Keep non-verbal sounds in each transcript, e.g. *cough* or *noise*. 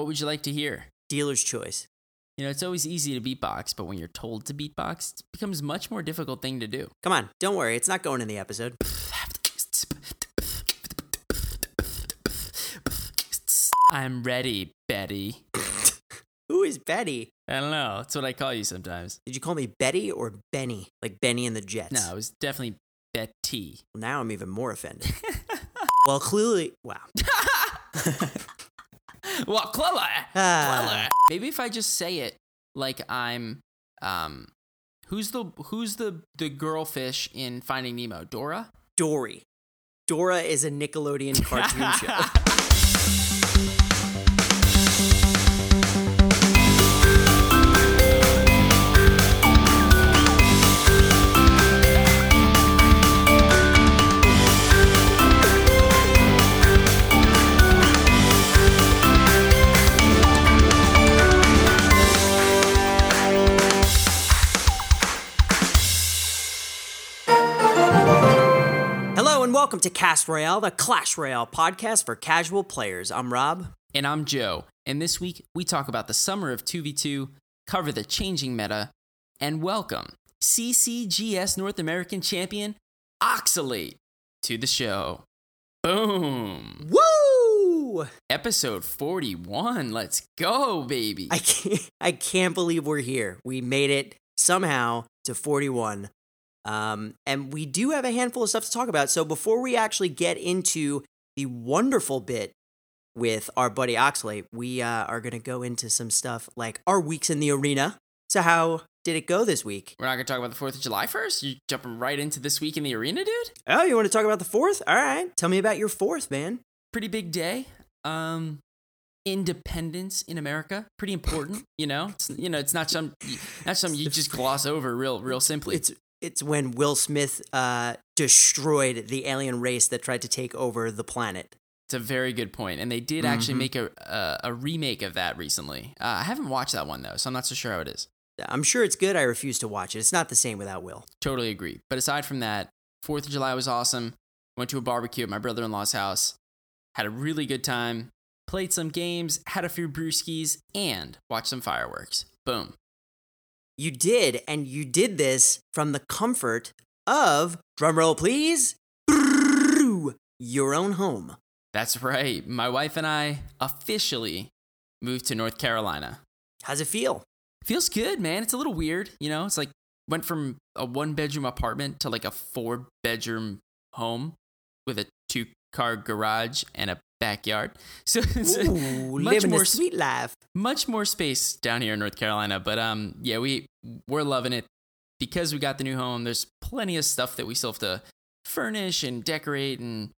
What would you like to hear? Dealer's choice. You know, it's always easy to beatbox, but when you're told to beatbox, it becomes a much more difficult thing to do. Come on, don't worry. It's not going in the episode. I'm ready, Betty. *laughs* Who is Betty? I don't know. That's what I call you sometimes. Did you call me Betty or Benny? Like Bennie and the Jets? No, it was definitely Betty. Now I'm even more offended. *laughs* well, clearly, wow. *laughs* well, clearly, Ah. Maybe if I just say it like I'm, um, who's the who's the the girl fish in Finding Nemo? Dora. Dory. Dora is a Nickelodeon *laughs* cartoon show. *laughs* welcome to Cast Royale, the Clash Royale podcast for casual players. I'm Rob. And I'm Joe. And this week we talk about the summer of 2v2, cover the changing meta, and welcome CCGS North American champion Oxalate to the show. Boom. Woo! Episode 41. Let's go, baby. I can't, I can't believe we're here. We made it somehow to 41. Um, and we do have a handful of stuff to talk about. So before we actually get into the wonderful bit with our buddy Oxley, we uh, are going to go into some stuff like our weeks in the arena. So how did it go this week? We're not going to talk about the 4th of July first? You jumping right into this week in the arena, dude? Oh, you want to talk about the fourth? All right. Tell me about your fourth, man. Pretty big day. Um independence in America, pretty important, you know? It's, you know, it's not some not something you *laughs* just gloss over real real simply. It's it's when Will Smith uh, destroyed the alien race that tried to take over the planet. It's a very good point, and they did actually Mhm. make a, a a remake of that recently. Uh, I haven't watched that one though, so I'm not so sure how it is. I'm sure it's good. I refuse to watch it. It's not the same without Will. Totally agree. But aside from that, Fourth of July was awesome. Went to a barbecue at my brother-in-law's house. Had a really good time. Played some games. Had a few brewskis, and watched some fireworks. Boom. You did, and you did this from the comfort of drumroll, please. Your own home. That's right. My wife and I officially moved to North Carolina. How's it feel? Feels good, man. It's a little weird, you know. It's like went from a one bedroom apartment to like a four bedroom home with a two car garage and a backyard. *laughs* So it's Ooh, much more sweet life. much more space down here in North Carolina. But um, yeah, we we're loving it because we got the new home. There's plenty of stuff that we still have to furnish and decorate, and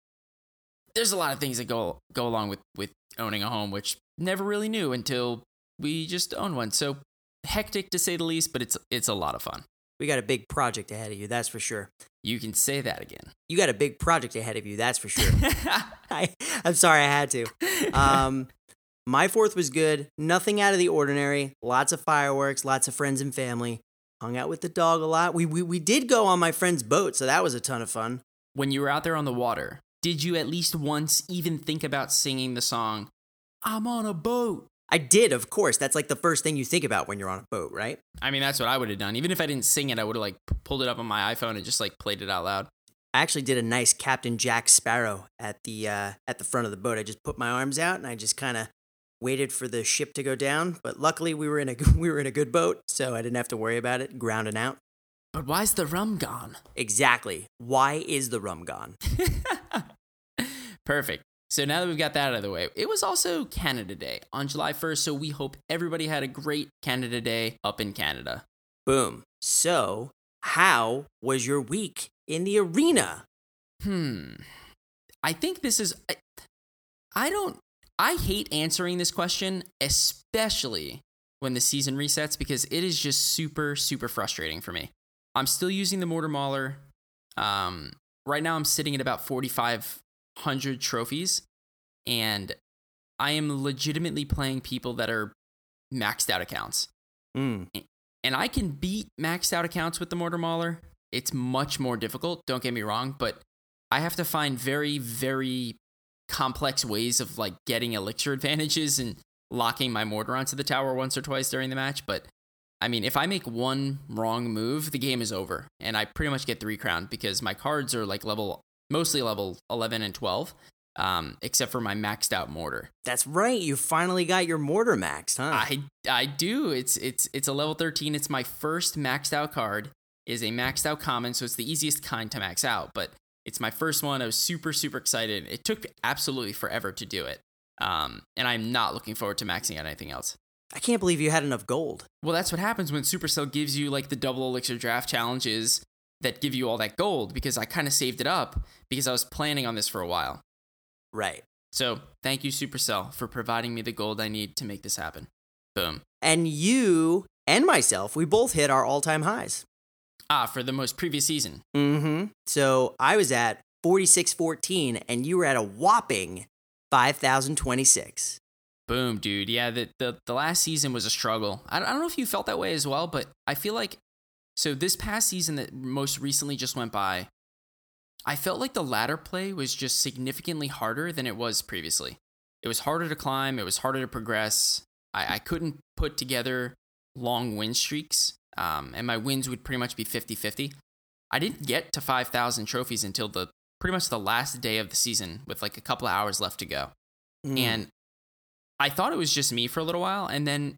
there's a lot of things that go go along with with owning a home, which never really knew until we just own one. So hectic to say the least, but it's it's a lot of fun. We got a big project ahead of you, that's for sure. You can say that again. You got a big project ahead of you, that's for sure. *laughs* *laughs* I, I'm sorry I had to. Um, my fourth was good. Nothing out of the ordinary. Lots of fireworks, lots of friends and family. Hung out with the dog a lot. We, we, we did go on my friend's boat, so that was a ton of fun. when you were out there on the water, did you at least once even think about singing the song "I'm on a boat"? I did, of course. That's like the first thing you think about when you're on a boat, right? I mean, that's what I would have done. Even if I didn't sing it, I would have like pulled it up on my iPhone and just like played it out loud. I actually did a nice Captain Jack Sparrow at the uh, at the front of the boat. I just put my arms out and I just kind of waited for the ship to go down. But luckily, we were in a *laughs* we were in a good boat, so I didn't have to worry about it grounding out. But why's the rum gone? Exactly. Why is the rum gone? *laughs* Perfect. So now that we've got that out of the way, it was also Canada Day on July 1st. So we hope everybody had a great Canada Day up in Canada. Boom. So, how was your week in the arena? Hmm. I think this is. I, I don't. I hate answering this question, especially when the season resets, because it is just super, super frustrating for me. I'm still using the Mortar Mauler. Um, right now, I'm sitting at about 4,500 trophies, and I am legitimately playing people that are maxed out accounts. Mm. And I can beat maxed out accounts with the Mortar Mauler. It's much more difficult, don't get me wrong, but I have to find very, very complex ways of like getting elixir *laughs* advantages and locking my mortar onto the tower once or twice during the match, but I mean, if I make one wrong move, the game is over, and I pretty much get three crown because my cards are like level mostly level 11 and 12 um, except for my maxed out mortar. That's right. You finally got your mortar maxed, huh? I I do. It's it's it's a level 13. It's my first maxed out card. Is a maxed out common, so it's the easiest kind to max out. But it's my first one. I was super super excited. It took absolutely forever to do it, um, and I'm not looking forward to maxing out anything else. I can't believe you had enough gold. Well, that's what happens when Supercell gives you like the double elixir draft challenges that give you all that gold because I kind of saved it up because I was planning on this for a while. Right. So thank you, Supercell, for providing me the gold I need to make this happen. Boom. And you and myself, we both hit our all time highs. Ah, for the most previous season. Mm hmm. So I was at 4614 and you were at a whopping 5026. Boom, dude. Yeah, the, the, the last season was a struggle. I, I don't know if you felt that way as well, but I feel like so this past season that most recently just went by, I felt like the ladder play was just significantly harder than it was previously. It was harder to climb, it was harder to progress. I, I couldn't put together long win streaks, um, and my wins would pretty much be 50 50. I didn't get to 5,000 trophies until the pretty much the last day of the season with like a couple of hours left to go. Mm. And I thought it was just me for a little while. And then,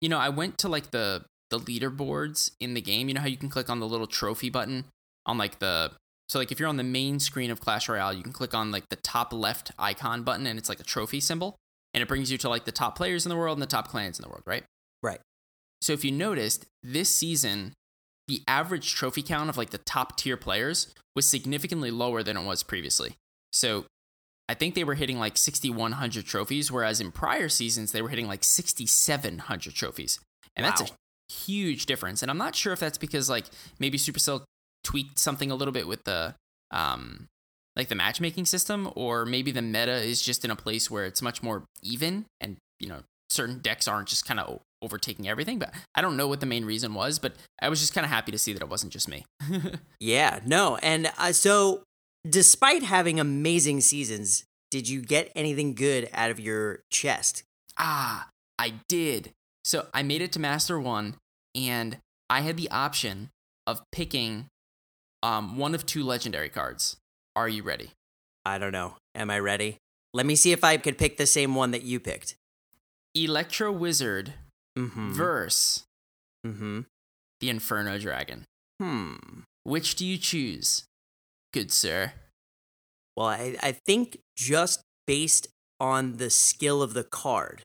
you know, I went to like the, the leaderboards in the game. You know how you can click on the little trophy button on like the so like if you're on the main screen of Clash Royale, you can click on like the top left icon button and it's like a trophy symbol and it brings you to like the top players in the world and the top clans in the world, right? Right. So if you noticed, this season the average trophy count of like the top tier players was significantly lower than it was previously. So I think they were hitting like 6100 trophies whereas in prior seasons they were hitting like 6700 trophies. And wow. that's a huge difference. And I'm not sure if that's because like maybe Supercell tweaked something a little bit with the um like the matchmaking system or maybe the meta is just in a place where it's much more even and you know certain decks aren't just kind of overtaking everything. But i don't know what the main reason was but i was just kind of happy to see that it wasn't just me. *laughs* Yeah no and uh, so despite having amazing seasons did you get anything good out of your chest? Ah i did so i made it to master one and i had the option of picking um, one of two legendary cards. Are you ready? I don't know. Am I ready? Let me see if I could pick the same one that you picked. Electro Wizard mm-hmm. verse mm-hmm. the Inferno Dragon. Hmm. Which do you choose, good sir? Well, I, I think just based on the skill of the card,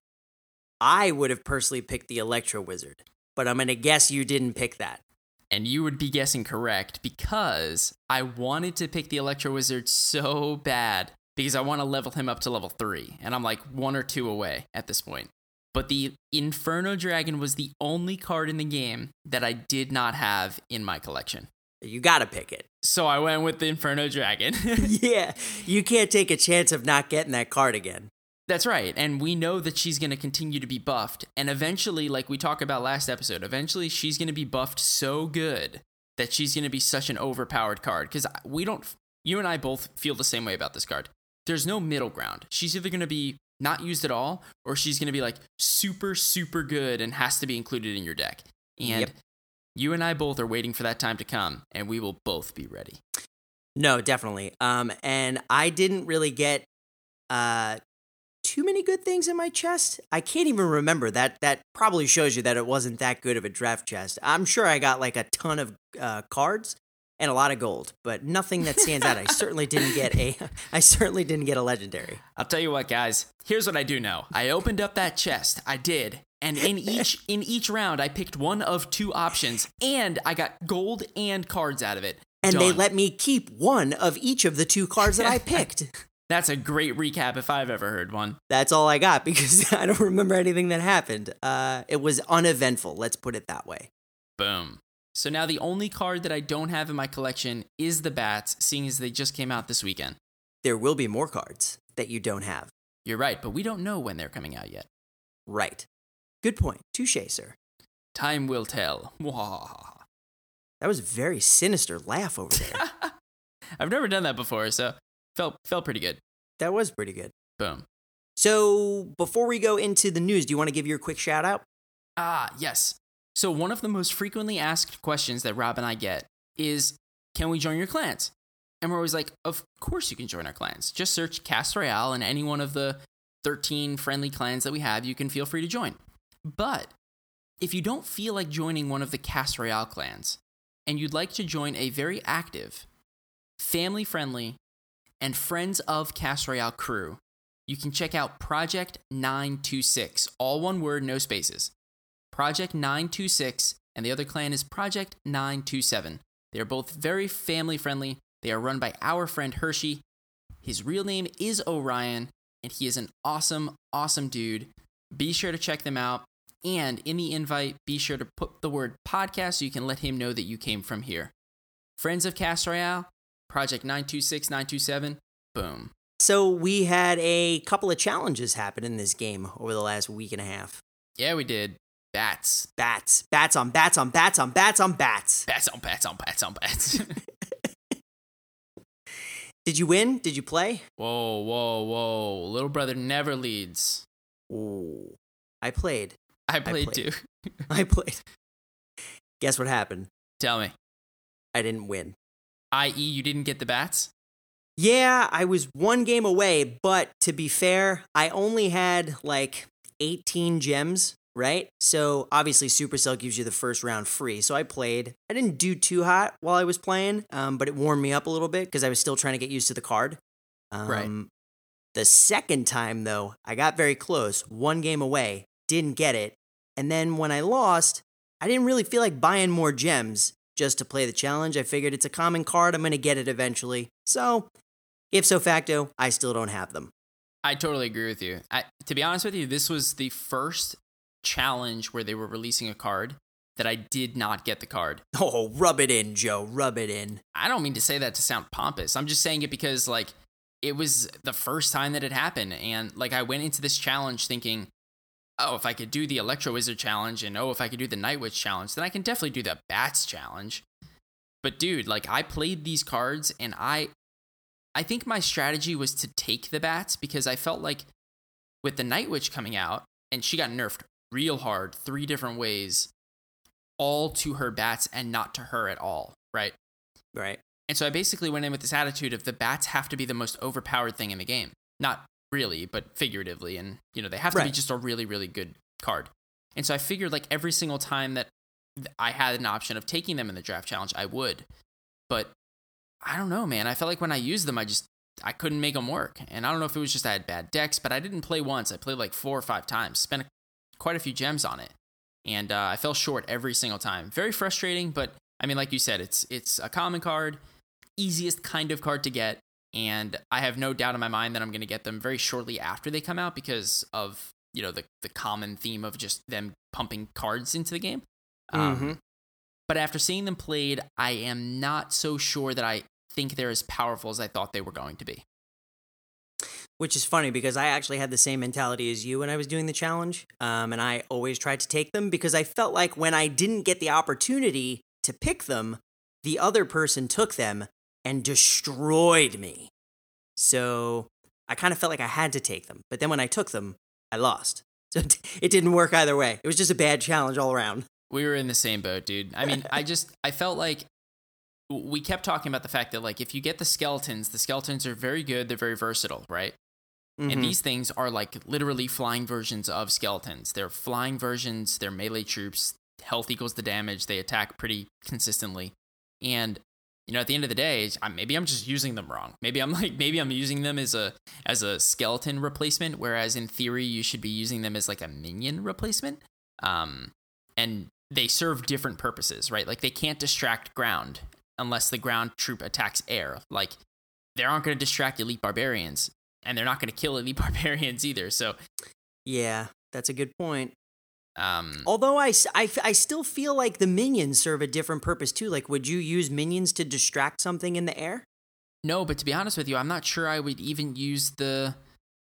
I would have personally picked the Electro Wizard. But I'm going to guess you didn't pick that and you would be guessing correct because I wanted to pick the Electro Wizard so bad because I want to level him up to level three, and I'm like one or two away at this point. But the Inferno Dragon was the only card in the game that I did not have in my collection. You gotta pick it. So I went with the Inferno Dragon. *laughs* yeah, you can't take a chance of not getting that card again. That's right. And we know that she's going to continue to be buffed. And eventually, like we talked about last episode, eventually she's going to be buffed so good that she's going to be such an overpowered card. Because we don't, you and I both feel the same way about this card. There's no middle ground. She's either going to be not used at all, or she's going to be like super, super good and has to be included in your deck. And yep. you and I both are waiting for that time to come, and we will both be ready. No, definitely. Um, and I didn't really get uh too many good things in my chest. I can't even remember. That that probably shows you that it wasn't that good of a draft chest. I'm sure I got like a ton of uh, cards and a lot of gold, but nothing that stands out. I *laughs* certainly didn't get a *laughs* I certainly didn't get a legendary. I'll tell you what, guys. Here's what I do know. I opened up that chest. I did. And in *laughs* each in each round I picked one of two options and I got gold and cards out of it. And Done. they let me keep one of each of the two cards that I picked. That's a great recap if I've ever heard one. That's all I got *laughs* because I don't remember anything that happened. Uh, it was uneventful, let's put it that way. Boom. So now the only card that I don't have in my collection is the Bats, seeing as they just came out this weekend. There will be more cards that you don't have. You're right, but we don't know when they're coming out yet. Right. Good point. Touche, sir. Time will tell. *laughs* That was a very sinister laugh over there. *laughs* I've never done that before, so Felt felt pretty good. That was pretty good. Boom. So before we go into the news, do you want to give your quick shout out? Ah, yes. So one of the most frequently asked questions that Rob and I get is, "Can we join your clans?" And we're always like, "Of course you can join our clans. Just search Cast Royale and any one of the 13 friendly clans that we have, you can feel free to join." But if you don't feel like joining one of the Cast Royale clans and you'd like to join a very active, family friendly, and friends of Cast Royale crew, you can check out Project 926, all one word, no spaces. Project 926, and the other clan is Project 927. They are both very family friendly. They are run by our friend Hershey. His real name is Orion, and he is an awesome, awesome dude. Be sure to check them out. And in the invite, be sure to put the word podcast so you can let him know that you came from here. Friends of Cast Royale, Project 926, 927, boom. So we had a couple of challenges happen in this game over the last week and a half. Yeah, we did. Bats. Bats, bats on bats on bats on bats on bats. Bats on bats on bats on bats. *laughs* Did you win? Did you play? whoa, whoa, whoa. Little brother never leads. Ooh, I played. I played, played. too. *laughs* I played. Guess what happened? Tell me. I didn't win. I.e., you didn't get the bats? Yeah, I was one game away, but to be fair, I only had like 18 gems, right? So obviously Supercell gives you the first round free. So I played. I didn't do too hot while I was playing, um, but it warmed me up a little bit because I was still trying to get used to the card. Um, Right. The second time, though, I got very close, one game away, didn't get it. And then when I lost, I didn't really feel like buying more gems just to play the challenge. I figured it's a common card, I'm going to get it eventually. So if so facto, I still don't have them. I totally agree with you. I, to be honest with you, this was the first challenge where they were releasing a card that I did not get the card. *laughs* Oh, rub it in, Joe. Rub it in. I don't mean to say that to sound pompous. I'm just saying it because like it was the first time that it happened and like I went into this challenge thinking, "Oh, if I could do the Electro Wizard challenge and oh, if I could do the Night Witch challenge, then I can definitely do the Bats challenge." But dude, like I played these cards and I I think my strategy was to take the Bats because I felt like with the Night Witch coming out and she got nerfed real hard three different ways all to her bats and not to her at all, right? Right. And so I basically went in with this attitude of the bats have to be the most overpowered thing in the game. Not really, but figuratively. And, you know, they have to be just a really, really good card. And so I figured like every single time that I had an option of taking them in the draft challenge, I would. But I don't know, man. I felt like when I used them, I just I couldn't make them work. And I don't know if it was just I had bad decks, but I didn't play once. I played like four or five times, spent quite a few gems on it, and uh, I fell short every single time. Very frustrating, but I mean, like you said, it's it's a common card, easiest kind of card to get, and I have no doubt in my mind that I'm going to get them very shortly after they come out because of you know the the common theme of just them pumping cards into the game. Um, Mhm. But after seeing them played, I am not so sure that I think they're as powerful as I thought they were going to be. Which is funny because I actually had the same mentality as you when I was doing the challenge. Um, and I always tried to take them because I felt like when I didn't get the opportunity to pick them, the other person took them and destroyed me. So I kind of felt like I had to take them. But then when I took them, I lost. *laughs* So it- didn't work either way. It was just a bad challenge all around. We were in the same boat, dude. I mean, I just I felt like we kept talking about the fact that like if you get the skeletons, the skeletons are very good, they're very versatile, right? Mhm. And these things are like literally flying versions of skeletons. They're flying versions, they're melee troops, health equals the damage, they attack pretty consistently. And you know, at the end of the day, maybe I'm just using them wrong. Maybe I'm *laughs* like maybe I'm using them as a as a skeleton replacement whereas in theory you should be using them as like a minion replacement. Um and they serve different purposes, right? Like they can't distract ground unless the ground troop attacks air. Like they aren't going to distract elite barbarians, and they're not going to kill elite *laughs* barbarians either. So, yeah, that's a good point. Um, Although I still feel like the minions serve a different purpose too. Like, would you use minions to distract something in the air? no, but to be honest with you, I'm not sure I would even use the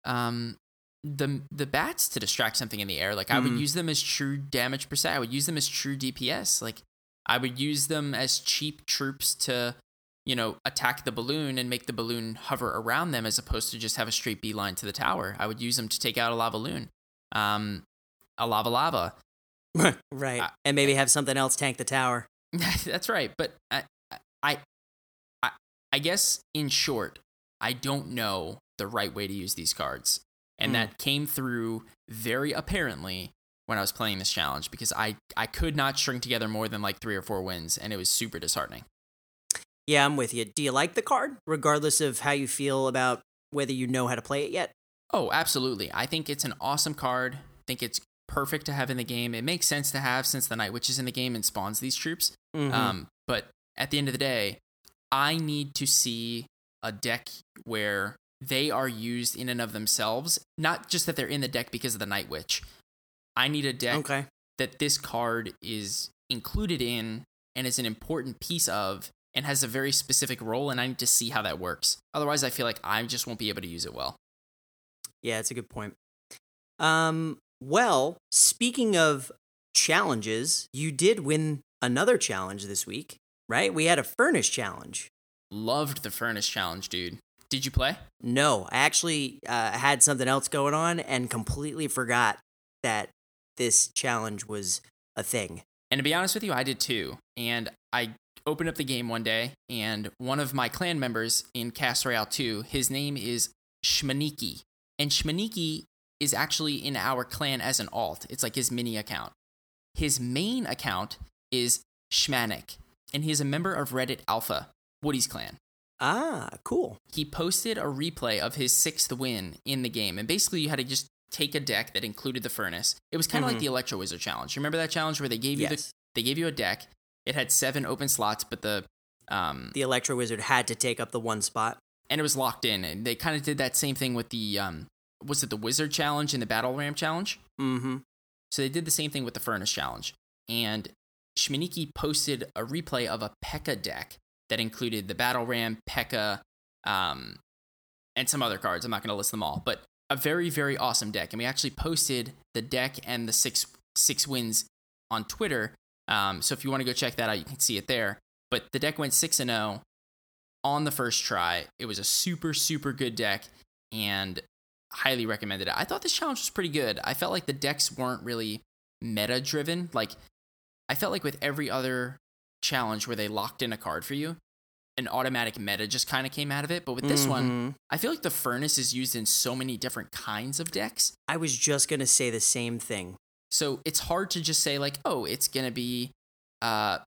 um the the bats to distract something in the air. Like I would Mhm. use them as true damage per se. I would use them as true DPS. Like I would use them as cheap troops to you know, attack the balloon and make the balloon hover around them as opposed to just have a straight beeline to the tower. I would use them to take out a lava loon, um, a lava lava. *laughs* right. I- and maybe have something else tank the tower. *laughs* That's right. But I, I, I, I guess in short, I don't know the right way to use these cards, and Hmm. that came through very apparently when I was playing this challenge because I I could not string together more than like three or four wins, and it was super disheartening. Yeah, I'm with you. Do you like the card, regardless of how you feel about whether you know how to play it yet? Oh, absolutely. I think it's an awesome card. I think it's perfect to have in the game. It makes sense to have since the Night Witch is in the game and spawns these troops. Mhm. Um, but at the end of the day, I need to see a deck where they are used in and of themselves, not just that they're in the deck because of the Night Witch. I need a deck okay. that this card is included in and is an important piece of and has a very specific role, and I need to see how that works. Otherwise, I feel like I just won't be able to use it well. Yeah, it's a good point. Um, well, speaking of challenges, you did win another challenge this week, right? We had a furnace challenge. Loved the Furnace Challenge, dude. Did you play? No, I actually uh, had something else going on and completely forgot that this challenge was a thing. And to be honest with you, I did too. And I opened up the game one day, and one of my clan members in Cast Royale 2, his name is Shmaniki. And Shmaniki is actually in our clan as an alt. It's like his mini account. His main account is Shmanik, and he is a member of Reddit Alpha, Woody's clan. Ah, cool. He posted a replay of his sixth win in the game, and basically you had to just take a deck that included the furnace. It was kind of like Mhm. the Electro Wizard challenge. You remember that challenge where they gave you the they gave you a deck. It had seven open slots, but the um The Electro Wizard had to take up the one spot. and it was locked in. And they kind of did that same thing with the um was it the Wizard challenge and the Battle Ram challenge? Mm-hmm. So they did the same thing with the Furnace challenge. And Shmaniki posted a replay of a P.E.K.K.A deck that included the Battle Ram, P.E.K.K.A, um, and some other cards. I'm not going to list them all, but a very, very awesome deck. And we actually posted the deck and the six six wins on Twitter. Um, so if you want to go check that out, you can see it there. But the deck went six and zero on the first try. It was a super, super good deck, and highly recommended it. I thought this challenge was pretty good. I felt like the decks weren't really meta driven. Like I felt like with every other challenge where they locked in a card for you, an automatic meta just kind of came out of it. But with this one, Mhm. I feel like the furnace is used in so many different kinds of decks. I was just gonna say the same thing. So it's hard to just say like, oh, it's gonna be uh,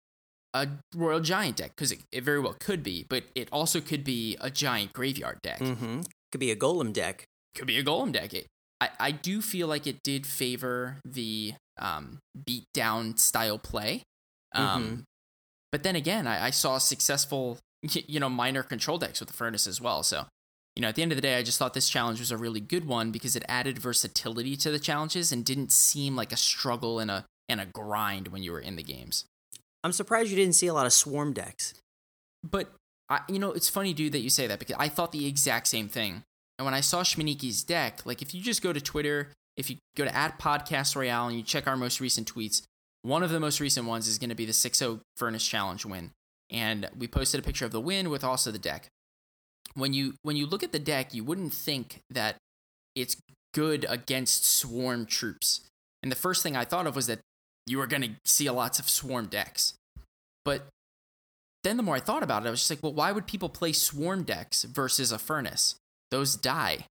a royal giant deck because it, it very well could be, but it also could be a giant graveyard deck. Mm-hmm. Could be a golem deck. Could be a golem deck. It, I I do feel like it did favor the um, beat down style play. Um, Mhm. But then again, I, I saw successful *laughs* you know miner control decks with the furnace as well. So you know, at the end of the day, I just thought this challenge was a really good one because it added versatility to the challenges and didn't seem like a struggle and a and a grind when you were in the games. I'm surprised you didn't see a lot of swarm decks. But I, you know, it's funny, dude, that you say that because I thought the exact same thing. And when I saw Shmaniki's deck, like if you just go to Twitter, if you go to at Podcast Royale and you check our most recent tweets, one of the most recent ones is going to be the 6-0 Furnace Challenge win, and we posted a picture of the win with also the deck. When you when you look at the deck, you wouldn't think that it's good against swarm troops. And the first thing I thought of was that you were going to see lots of swarm decks. But then the more I thought about it, I was just like, well, why would people play swarm decks versus a furnace? Those die,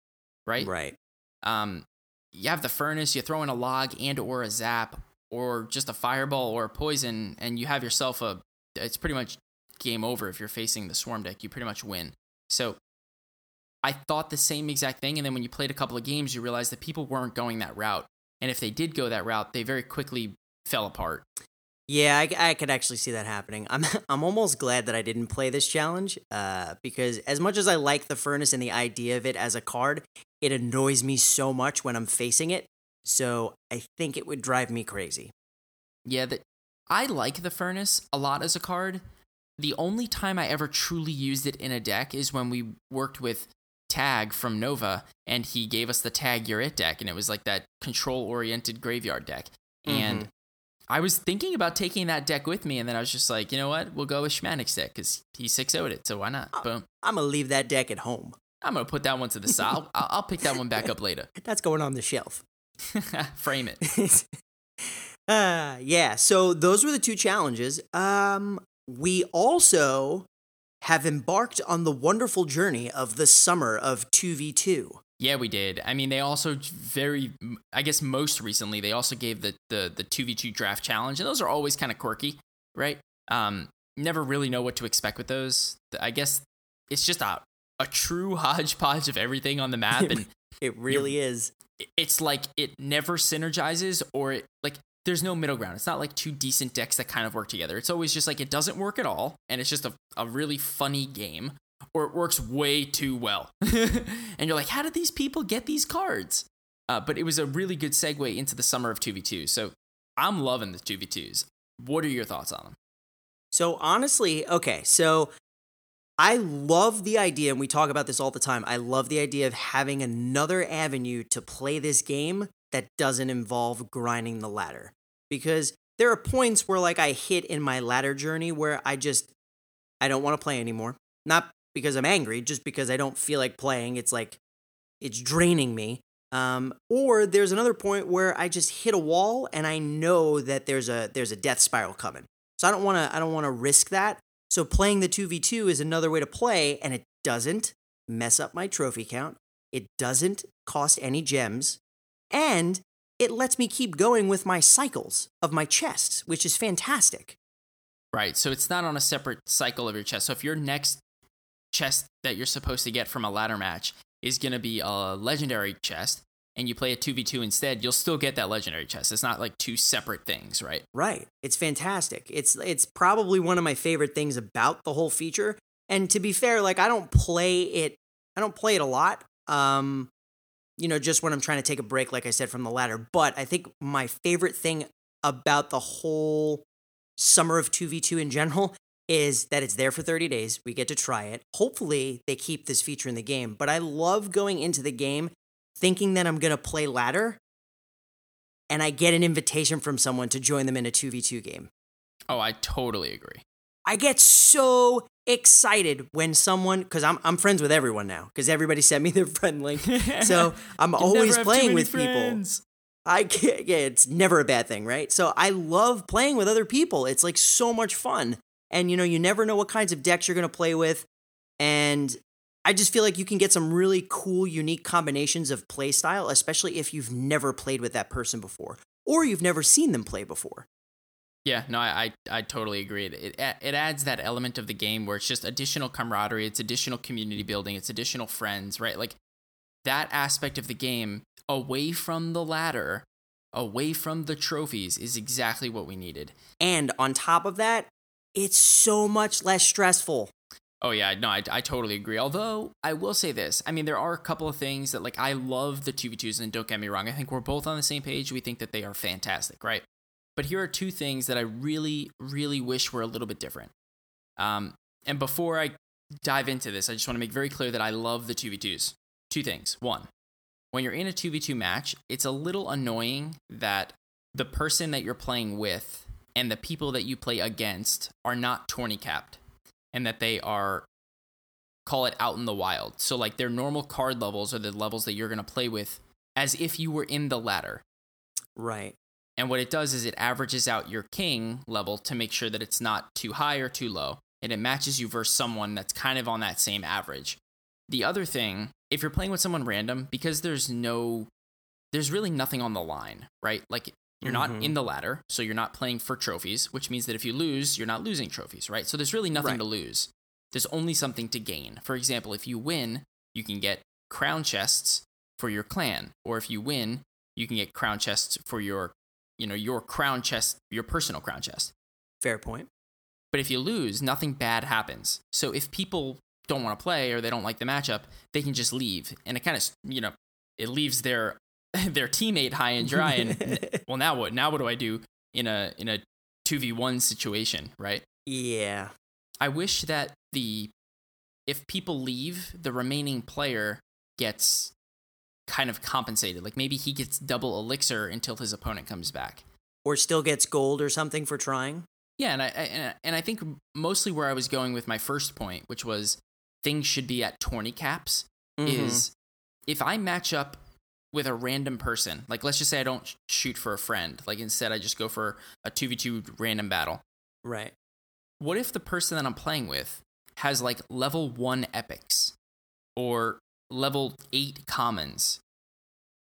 right? Right. Um, you have the furnace, you throw in a log and or a zap or just a fireball or a poison, and you have yourself a. It's pretty much game over if you're facing the swarm deck. You pretty much win. So I thought the same exact thing, and then when you played a couple of games, you realized that people weren't going that route, and if they did go that route, they very quickly fell apart. Yeah, I, I could actually see that happening. I'm *laughs* I'm almost glad that I didn't play this challenge, uh, because as much as I like the furnace and the idea of it as a card, it annoys me so much when I'm facing it. So I think it would drive me crazy. Yeah, that I like the furnace a lot as a card. The only time I ever truly used it in a deck is when we worked with Tag from Nova, and he gave us the Tag You're It deck, and it was like that control oriented graveyard deck. And I was thinking about taking that deck with me, and then I was just like, you know what? We'll go with Schmanik's deck because he 6 0'd it, so why not? Oh. Boom. I'm gonna leave that deck at home. I'm going to put that one to the side. I'll, I'll pick that one back up later. *laughs* That's going on the shelf. *laughs* Frame it. *laughs* uh, yeah, so those were the two challenges. Um, we also have embarked on the wonderful journey of the summer of 2v2. Yeah, we did. I mean, they also very, I guess, most recently they also gave the the the two v two draft challenge, and those are always kind of quirky, right? Um, never really know what to expect with those. I guess it's just a a true *laughs* hodgepodge of everything on the map, and *laughs* It really is. it's like it never synergizes or it like there's no middle ground. It's not like two decent decks that kind of work together. It's always just like it doesn't work at all, and it's just a, a really funny game, or it works way too well. *laughs* and you're like, how did these people get these cards? Uh, but it was a really good segue into the summer of 2v2. So I'm loving the 2v2s. What are your thoughts on them? So honestly, okay, so I love the idea, and we talk about this all the time. I love the idea of having another avenue to play this game that doesn't involve grinding the ladder. Because there are points where like I hit in my ladder journey where I just I don't want to play anymore. Not because I'm angry, just because I don't feel like playing. It's like it's draining me. Um, or there's another point where I just hit a wall and I know that there's a there's a death spiral coming. So I don't want to I don't want to risk that. So playing the 2v2 is another way to play and it doesn't mess up my trophy count. It doesn't cost any gems and it lets me keep going with my cycles of my chests, which is fantastic. Right. So it's not on a separate cycle of your chest. So if your next chest that you're supposed to get from a ladder match is going to be a legendary chest and you play a 2v2 instead, you'll still get that legendary chest. It's not like two separate things, right? Right. It's fantastic. It's it's probably one of my favorite things about the whole feature. And to be fair, like I don't play it I don't play it a lot. Um you know, just when I'm trying to take a break like I said from the ladder, but I think my favorite thing about the whole summer of 2v2 in general is that it's there for 30 days. We get to try it. Hopefully, they keep this feature in the game, but I love going into the game thinking that I'm going to play ladder and I get an invitation from someone to join them in a 2v2 game. Oh, I totally agree. I get so excited when someone because I'm I'm friends with everyone now because everybody sent me their friend link. *laughs* So I'm always never have too playing with people. I can't, yeah, it's never a bad thing, right? So I love playing with other people. It's like so much fun. And you know, you never know what kinds of decks you're going to play with. And I just feel like you can get some really cool, unique combinations of play style, especially if you've never played with that person before or you've never seen them play before. Yeah, no, I, I, I totally agree. It, it it adds that element of the game where it's just additional camaraderie, it's additional community building, it's additional friends, right? Like that aspect of the game away from the ladder, away from the trophies is exactly what we needed. And on top of that, it's so much less stressful. Oh yeah, no, I, I totally agree. Although I will say this, I mean, there are a couple of things that like I love the two v twos, and don't get me wrong, I think we're both on the same page. We think that they are fantastic, right? But here are two things that I really, really wish were a little bit different. Um, and before I dive into this, I just want to make very clear that I love the two v twos. Two things. One, when you're in a two v two match, it's a little annoying that the person that you're playing with and the people that you play against are not tourney capped and that they are call it out in the wild. So like their normal card levels are the levels that you're going to play with as if you were in the ladder. Right. And what it does is it averages out your king level to make sure that it's not too high or too low. And it matches you versus someone that's kind of on that same average. The other thing, if you're playing with someone random, because there's no, there's really nothing on the line, right? Like you're not Mhm. in the ladder, so you're not playing for trophies, which means that if you lose, you're not losing trophies, right? So there's really nothing Right. to lose. There's only something to gain. For example, if you win, you can get crown chests for your clan, or if you win, you can get crown chests for your, you know, your crown chest, your personal crown chest. Fair point. But if you lose, nothing bad happens. So if people don't want to play or they don't like the matchup, they can just leave, and it kind of, you know, it leaves their *laughs* their teammate high and dry. And *laughs* well, now what? Now what do I do in a in a two v one situation, right? yeah. I wish that the if people leave, the remaining player gets kind of compensated. Like maybe he gets double elixir until his opponent comes back. or still gets gold or something for trying. Yeah, and I, I and I think mostly where I was going with my first point, which was things should be at tourney caps, Mhm. is if I match up with a random person, like let's just say I don't shoot for a friend, like instead I just go for a 2v2 random battle. right. What if the person that I'm playing with has like level 1 epics or level 8 commons?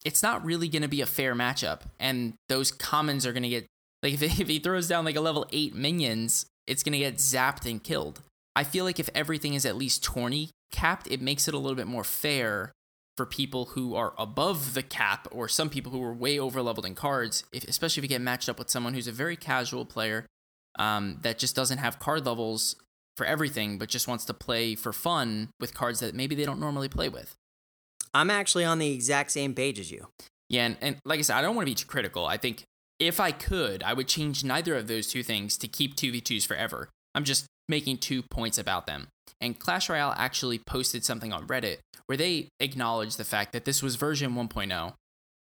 It's not really going to be a fair matchup and those commons are going to get like *laughs* if, if he throws down like a level 8 minions, it's going to get zapped and killed. I feel like if everything is at least tourney capped, it makes it a little bit more fair for people who are above the cap or some people who are way over leveled in cards, if, especially if you get matched up with someone who's a very casual player um, that just doesn't have card levels for everything, but just wants to play for fun with cards that maybe they don't normally play with. I'm actually on the exact same page as you. Yeah, and, and like I said, I don't want to be too critical. I think if I could, I would change neither of those two things to keep 2v2s forever. I'm just making two points about them. And Clash Royale actually posted something on Reddit where they acknowledge the fact that this was version 1.0.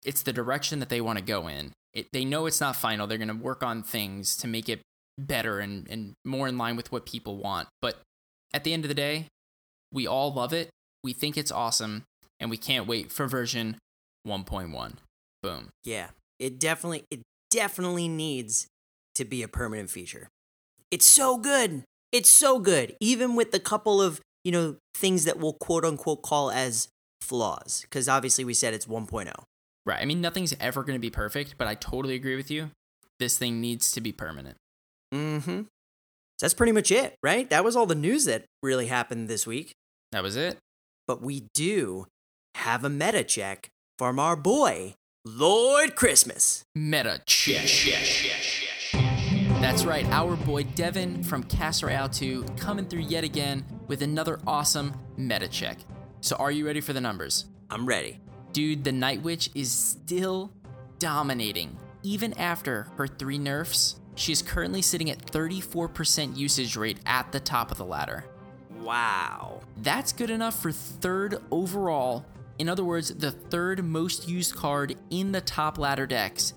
It's the direction that they want to go in. It, they know it's not final. They're going to work on things to make it better and, and more in line with what people want. But at the end of the day, we all love it. We think it's awesome. And we can't wait for version 1.1. Boom. Yeah, it definitely it definitely needs to be a permanent feature. It's so good. It's so good, even with the couple of you know things that we'll quote unquote call as flaws, because obviously we said it's oh. 1.0. Right. I mean, nothing's ever going to be perfect, but I totally agree with you. This thing needs to be permanent. Mm-hmm. That's pretty much it, right? That was all the news that really happened this week. That was it. But we do have a meta check from our boy Lord Christmas. Meta check. That's right. Our boy Devin from Cast Royale 2 coming through yet again with another awesome meta check. So, are you ready for the numbers? I'm ready. Dude, the Night Witch is still dominating. Even after her three nerfs, she is currently sitting at 34% usage rate at the top of the ladder. Wow. That's good enough for third overall. In other words, the third most used card in the top ladder decks,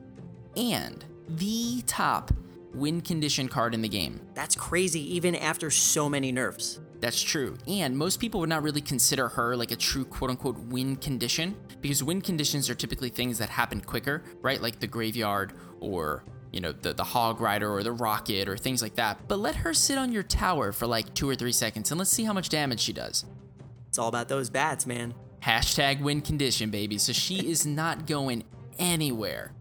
and the top win condition card in the game. That's crazy, even after so many nerfs. That's true. And most people would not really consider her like a true quote unquote win condition because win conditions are typically things that happen quicker, right? Like the graveyard or, you know, the, the hog rider or the rocket or things like that. But let her sit on your tower for like two or three seconds and let's see how much damage she does. It's all about those bats, man. Hashtag win condition, baby. So she is not going anywhere.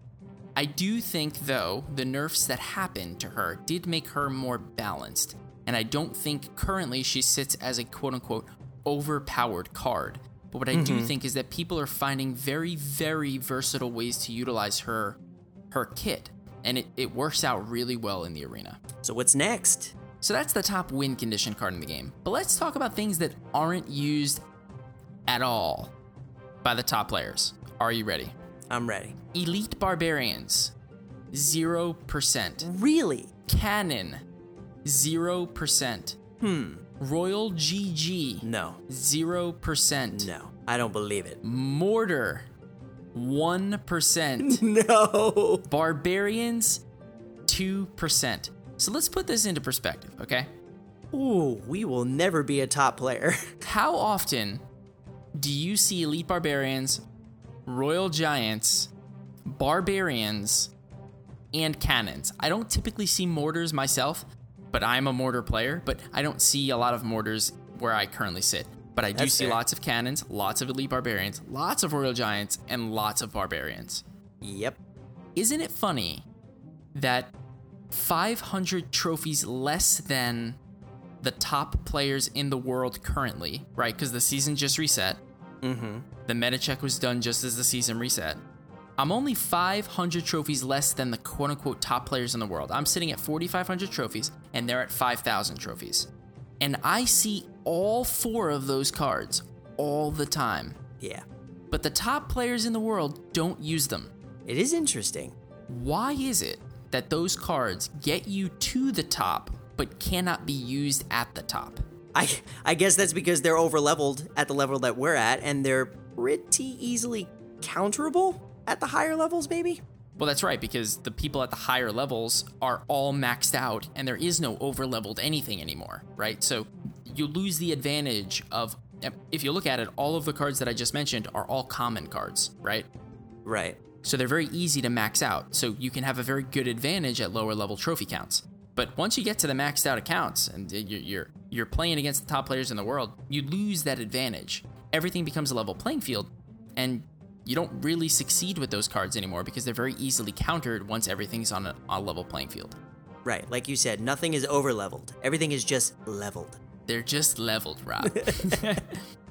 I do think, though, the nerfs that happened to her did make her more balanced. And I don't think currently she sits as a quote unquote overpowered card. But what I do mm-hmm. think is that people are finding very, very versatile ways to utilize her her kit. And it, it works out really well in the arena. So what's next? So that's the top win condition card in the game. But let's talk about things that aren't used at all by the top players. Are you ready? I'm ready. Elite Barbarians, 0%. Really? Cannon, 0%. Hmm. Royal GG, No. 0%. No. I don't believe it. Mortar, 1%. *laughs* No. Barbarians, 2%. So let's put this into perspective, okay? Ooh, we will never be a top player. *laughs* How often do you see elite barbarians, royal giants, barbarians, and cannons? I don't typically see mortars myself, but I'm a mortar player, but I don't see a lot of mortars where I currently sit. But I do That's see fair. lots of cannons, lots of elite barbarians, lots of royal giants, and lots of barbarians. yep. Isn't it funny that 500 trophies less than the top players in the world currently, right? Because the season just reset. Mm-hmm. The meta check was done just as the season reset. I'm only 500 trophies less than the quote unquote top players in the world. I'm sitting at 4,500 trophies, and they're at 5,000 trophies. And I see all four of those cards all the time. Yeah. But the top players in the world don't use them. It is interesting. Why is it that those cards get you to the top but cannot be used at the top? I I guess that's because they're over leveled at the level that we're at, and they're pretty easily counterable at the higher levels, maybe? Well, that's right, because the people at the higher levels are all maxed out and there is no over leveled anything anymore, right? So you lose the advantage of, if you look at it, all of the cards that I just mentioned are all common cards, right? Right. So they're very easy to max out. So you can have a very good advantage at lower level trophy counts. But once you get to the maxed out accounts and you're you're playing against the top players in the world, you lose that advantage. Everything becomes a level playing field, and you don't really succeed with those cards anymore because they're very easily countered once everything's on a, a level playing field. Right, like you said, nothing is over leveled. Everything is just leveled. They're just leveled, Rob. *laughs*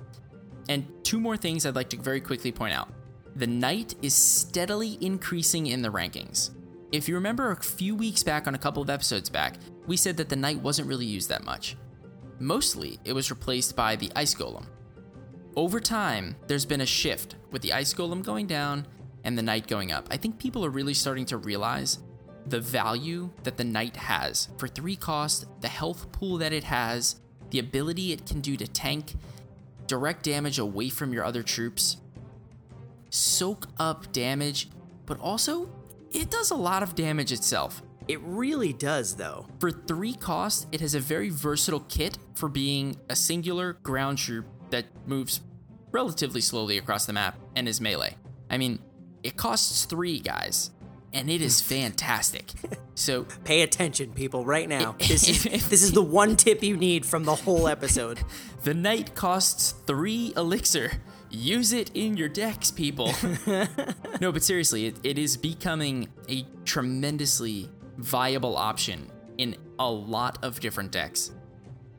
*laughs* and two more things I'd like to very quickly point out. The knight is steadily increasing in the rankings. If you remember a few weeks back on a couple of episodes back, we said that the knight wasn't really used that much. Mostly, it was replaced by the ice golem. Over time, there's been a shift with the ice golem going down and the knight going up. I think people are really starting to realize the value that the knight has for three cost, the health pool that it has, the ability it can do to tank, direct damage away from your other troops, soak up damage, but also it does a lot of damage itself. It really does, though. For three cost, it has a very versatile kit for being a singular ground troop that moves relatively slowly across the map and is melee. I mean, it costs three, guys, and it is *laughs* fantastic. So *laughs* pay attention, people, right now. *laughs* This is this is the one tip you need from the whole episode. the knight costs three elixir. Use it in your decks, people. no, but seriously, it, it is becoming a tremendously viable option in a lot of different decks.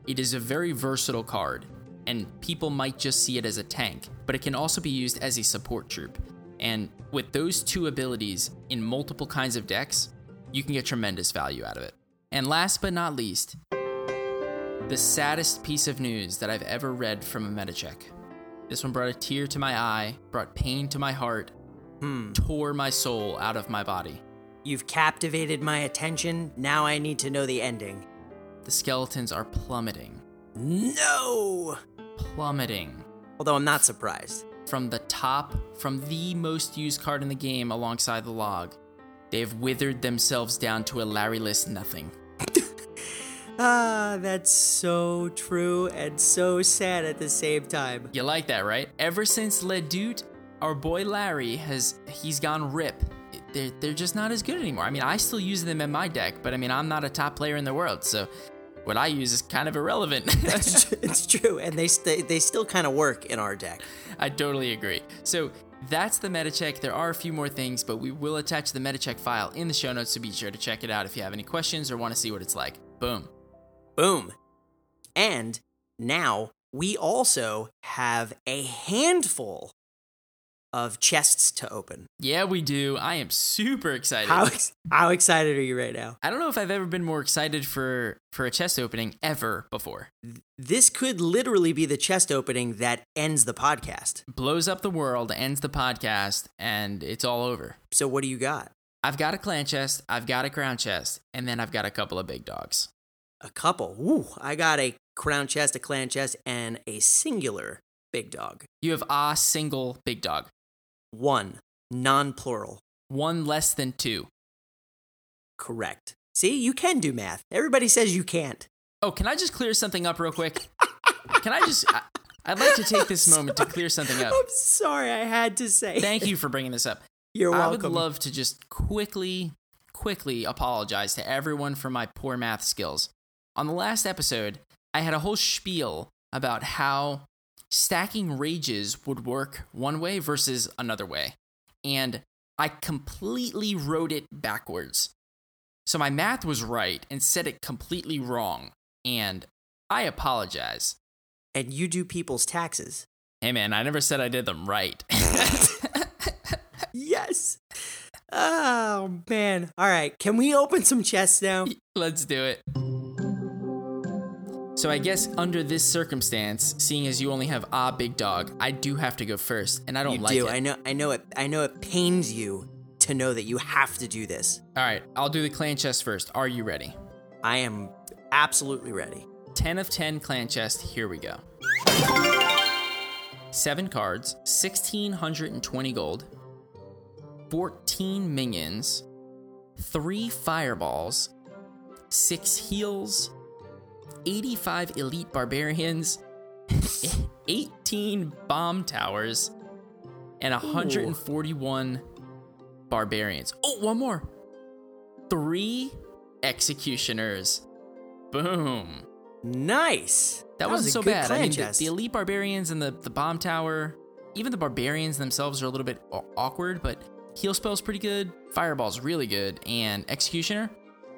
It is a very versatile card, and people might just see it as a tank, but it can also be used as a support troop. And with those two abilities in multiple kinds of decks, you can get tremendous value out of it. And last but not least, the saddest piece of news that I've ever read from a meta check. This one brought a tear to my eye, brought pain to my heart, hmm. tore my soul out of my body. You've captivated my attention. Now I need to know the ending. The skeletons are plummeting. No! Plummeting. Although I'm not surprised. From the top, from the most used card in the game alongside the log, they've withered themselves down to a Larryless nothing. *laughs* Ah, that's so true and so sad at the same time. You like that, right? Ever since Ledoute, our boy Larry has he's gone rip. They're, they're just not as good anymore. I mean, I still use them in my deck, but I mean, I'm not a top player in the world, so what I use is kind of irrelevant. *laughs* *laughs* it's true, and they st- they still kind of work in our deck. I totally agree. So that's the meta check. There are a few more things, but we will attach the meta check file in the show notes, so be sure to check it out if you have any questions or want to see what it's like. Boom. Boom. And now we also have a handful of chests to open. Yeah, we do. I am super excited. How ex- how excited are you right now? I don't know if I've ever been more excited for for a chest opening ever before. This could literally be the chest opening that ends the podcast. Blows up the world, ends the podcast, and it's all over. So what do you got? I've got a clan chest, I've got a crown chest, and then I've got a couple of big dogs a couple. Ooh, I got a crown chest, a clan chest, and a singular big dog. You have a single big dog. One, non plural. One less than two. Correct. See, you can do math. Everybody says you can't. Oh, can I just clear something up real quick? can I just. I, would like to *laughs* take this moment to clear something up. I'm sorry, I had to say. Thank you for bringing this up. You're welcome. I would love to just quickly, quickly apologize to everyone for my poor math skills. On the last episode, I had a whole spiel about how stacking rages would work one way versus another way. And I completely wrote it backwards. So my math was right and said it completely wrong. And I apologize. And you do people's taxes. Hey man, I never said I did them right. *laughs* yes. Oh man. All right. Can we open some chests now? Let's do it. So I guess under this circumstance, seeing as you only have a big dog, I do have to go first, and I don't you like do. it. I know. I know it. I know it pains you to know that you have to do this. All right, I'll do the clan chest first. Are you ready? I am absolutely ready. 10 of 10 clan chest. Here we go. Seven cards, 1620 gold, 14 minions, 3 fireballs, 6 heals, 85 elite barbarians, *laughs* 18 bomb towers, and 141 barbarians. Oh, one more. 3 executioners. Boom. Nice. That, was wasn't a so bad. I mean, the, the elite barbarians and the, the bomb tower, even the barbarians themselves are a little bit awkward, but heal spell's pretty good, fireball's really good, and executioner,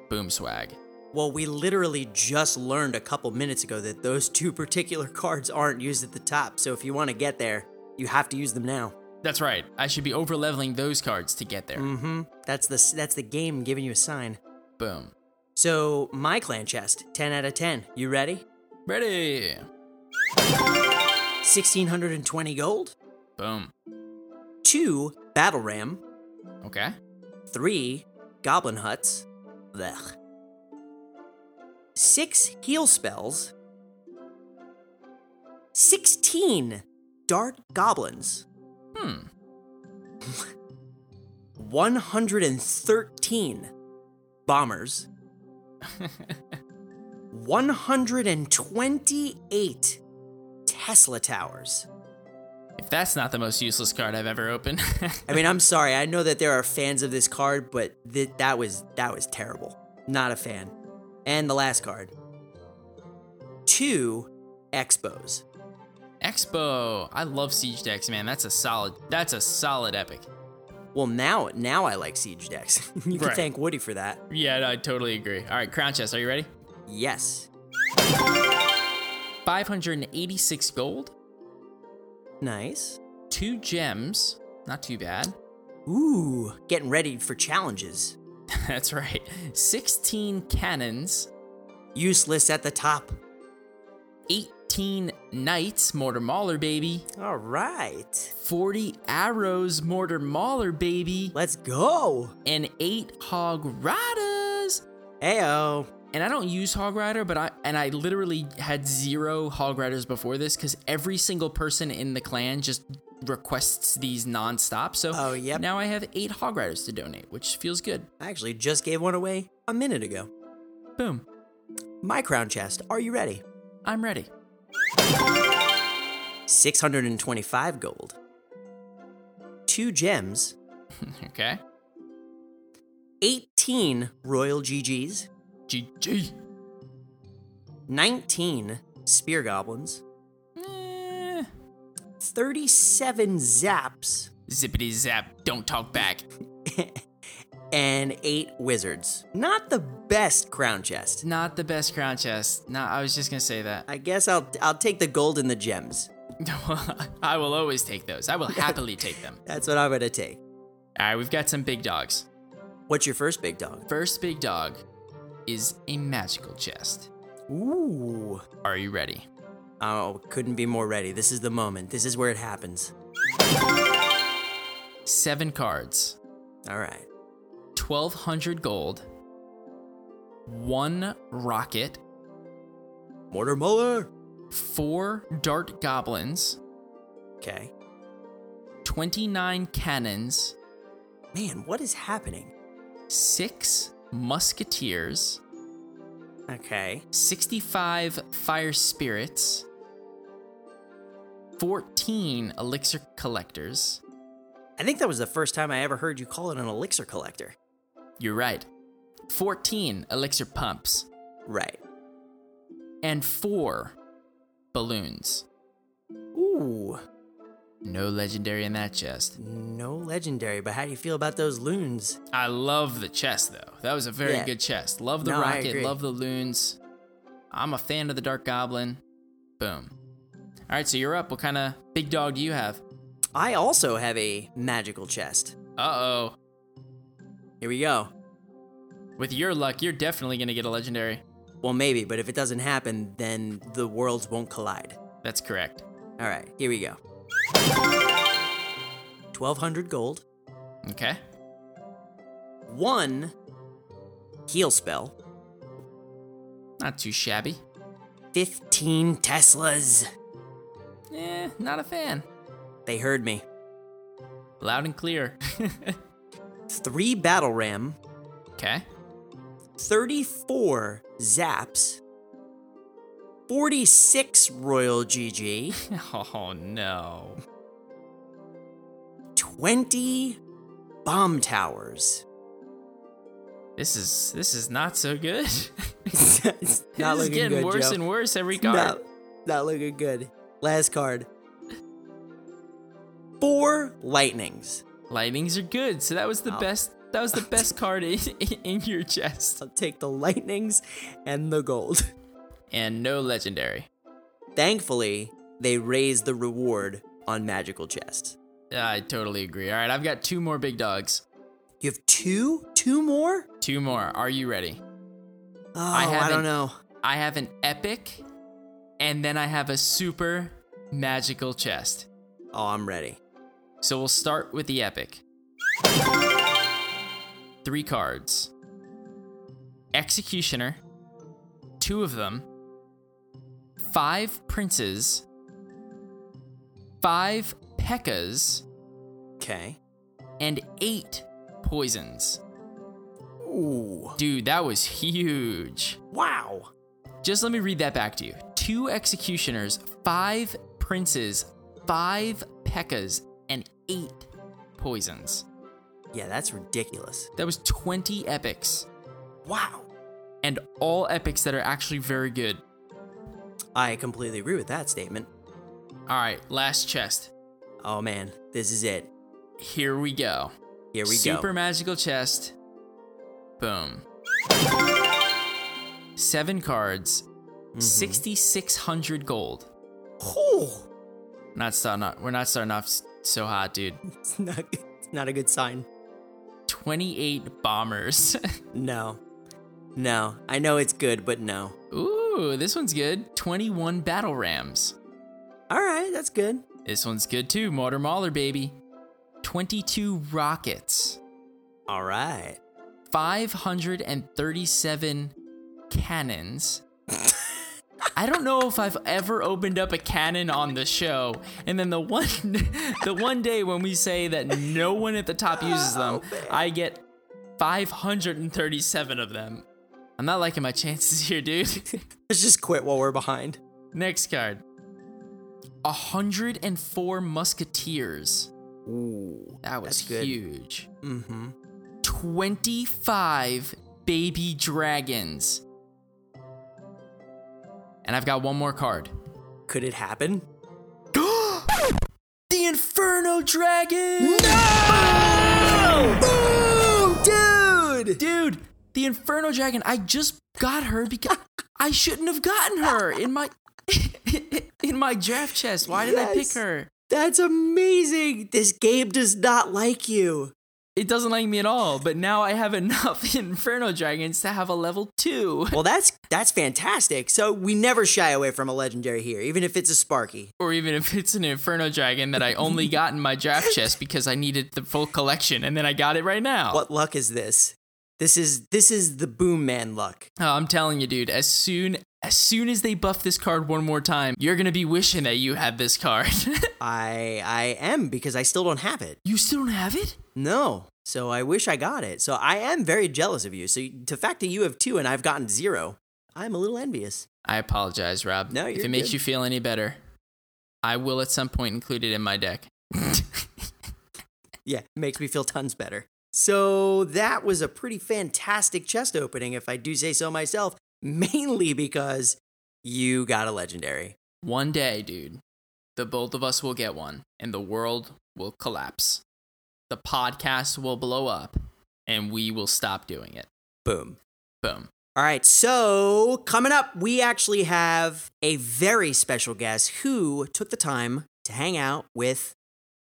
boom swag. Well, we literally just learned a couple minutes ago that those two particular *laughs* cards aren't used at the top. So if you want to get there, you have to use them now. That's right. I should be over leveling those cards to get there. Mm-hmm. That's the that's the game giving you a sign. Boom. So my clan chest, ten out of ten. You ready? Ready. Sixteen hundred and twenty gold. Boom. Two battle ram. Okay. Three goblin huts. Blech. Six heal spells. Sixteen dart goblins. Hmm. 113 bombers, *laughs* 128 Tesla towers. If that's not the most useless card I've ever opened. *laughs* I mean, I'm sorry. I know that there are fans of this card, but th- that was that was terrible. Not a fan. And the last card. Two expos. Expo. I love siege decks, man. That's a solid. That's a solid epic. Well, now now I like siege decks. *laughs* you can Right. thank Woody for that. Yeah, I totally agree. All right, crown chest. Are you ready? Yes. 586 gold, Nice. two gems. Not too bad. Ooh, getting ready for challenges. *laughs* That's right. 16 cannons, Useless at the top. 18 knights, mortar mauler, baby. All right. 40 arrows, mortar mauler, baby. Let's go. And 8 hog riders. Heyo. And I don't use Hog Rider, but I and I literally had zero Hog Riders before this because every single person in the clan just requests these nonstop. So Oh, yep. now I have eight Hog Riders to donate, which feels good. I actually just gave one away a minute ago. Boom. My crown chest. Are you ready? I'm ready. 625 gold. Two gems. *laughs* Okay. 18 royal GGs. GG. 19 spear goblins. Eh, 37 zaps. zippity zap. Don't talk back. *laughs* and 8 wizards. Not the best crown chest. Not the best crown chest. No, I was just gonna say that. I guess I'll I'll take the gold and the gems. *laughs* I will always take those. I will happily take them. *laughs* That's what I'm gonna take. All right, we've got some big dogs. What's your first big dog? First big dog is a magical chest. Ooh. Are you ready? Oh, couldn't be more ready. This is the moment. This is where it happens. Seven cards, All right. 1200 gold, one rocket, Mortar Mauler. four dart goblins, Okay. 29 cannons, Man, what is happening? six musketeers, Okay. 65 fire spirits, 14 elixir collectors. I think that was the first time I ever heard you call it an elixir collector. You're right. 14 elixir pumps Right. and four balloons. Ooh. No legendary in that chest. No legendary, but how do you feel about those loons? I love the chest though. That was a very Yeah. good chest. Love the No, rocket, love the loons. I'm a fan of the Dart Goblin. Boom. All right, so you're up. What kind of big dog do you have? I also have a magical chest. Uh oh. Here we go. With your luck, you're definitely gonna get a legendary. Well, maybe, but if it doesn't happen, then the worlds won't collide. That's correct. All right, here we go. 1200 gold, Okay. one heal spell, Not too shabby. 15 Teslas. Eh, not a fan. They heard me. Loud and clear. *laughs* three Battle Ram, Okay. 34 Zaps, 46 Royal GG, *laughs* Oh no. 20 Bomb Towers. This is this is not so good. *laughs* it's not this is getting good, worse Joe. and worse every card. Not, not looking good. Last card. Four Lightnings. Lightnings are good, so that was the best. That was the *laughs* best card in, in your chest, I'll take the Lightnings and the gold. and no legendary. Thankfully, they raised the reward on magical chests. I totally agree. All right, I've got two more big dogs. You have two? Two more? Two more. Are you ready? Oh, I, haven't- don't know. I have an epic, and then I have a super magical chest. Oh, I'm ready. So we'll start with the epic. Three cards Executioner, two of them, five princes, five pekkas, Okay. and eight poisons. Ooh. Dude, that was huge. Wow. Just let me read that back to you. Two executioners, five princes, five pekkas, and eight poisons. Yeah, that's ridiculous. That was 20 epics, Wow. and all epics that are actually very good. I completely agree with that statement. All right, last chest. Oh man, this is it. Here we go. Here we Super go. Super magical chest. Boom. Seven cards, Mm-hmm. 6,600 gold. Oh, Not starting off, we're not starting off so hot, dude. *laughs* it's not, it's not a good sign. 28 bombers. *laughs* No. No. I know it's good, but no. Ooh, this one's good. 21 battle rams. All right, that's good. This one's good too. Mortar Mauler, baby. 22 rockets. All right. 537 cannons. I don't know if I've ever opened up a cannon on the show, and then the one, *laughs* the one day when we say that no one at the top uses them, I get 537 of them. I'm not liking my chances *laughs* here, dude. *laughs* Let's just quit while we're behind. Next card. 104 musketeers. Ooh. That was That's huge. Mm-hmm. 25 baby dragons. And I've got one more card. Could it happen? *gasps* The Inferno Dragon! Boom, dude! Dude, the Inferno Dragon, I just got her because *laughs* I shouldn't have gotten her in my *laughs* in my draft chest. Why did I pick her? That's amazing. This game does not like you. It doesn't like me at all, but now I have *laughs* enough Inferno Dragons to have a level 2. Well, that's that's fantastic. So we never shy away from a legendary here, even if it's a Sparky. or even if it's an Inferno Dragon that I only *laughs* got in my draft chest because I needed the full collection, and then I got it right now. What luck is this? This is this is the boom man luck. Oh, I'm telling you, dude. As soon as soon as they buff this card one more time, you're gonna be wishing that you had this card. *laughs* I I am because I still don't have it. you still don't have it? No. So I wish I got it. So I am very jealous of you. So the fact that you have two and I've gotten zero, I'm a little envious. I apologize, Rob. No, if it makes good. you feel any better, I will at some point include it in my deck. *laughs* Yeah, it makes me feel tons better. So that was a pretty fantastic chest opening, if I do say so myself, mainly because you got a legendary. one day, dude, the both of us will get one, and the world will collapse. The podcast will blow up, and we will stop doing it. Boom. Boom. All right, so coming up, we actually have a very special guest who took the time to hang out with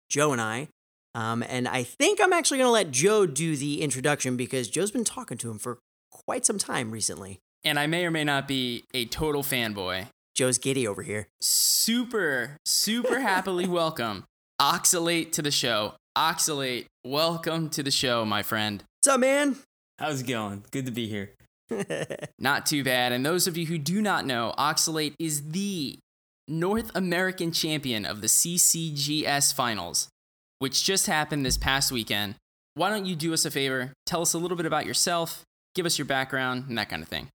Joe and I. Um, and I think I'm actually going to let Joe do the introduction because Joe's been talking to him for quite some time recently. And I may or may not be a total fanboy. Joe's giddy over here. Super, super happily *laughs* welcome Oxalate to the show. Oxalate, welcome to the show, my friend. What's up, man? How's it going? Good to be here. *laughs* Not too bad. And those of you who do not know, Oxalate is the North American champion of the CCGS finals, which just happened this past weekend. why don't you do us a favor? Tell us a little bit about yourself, give us your background, and that kind of thing.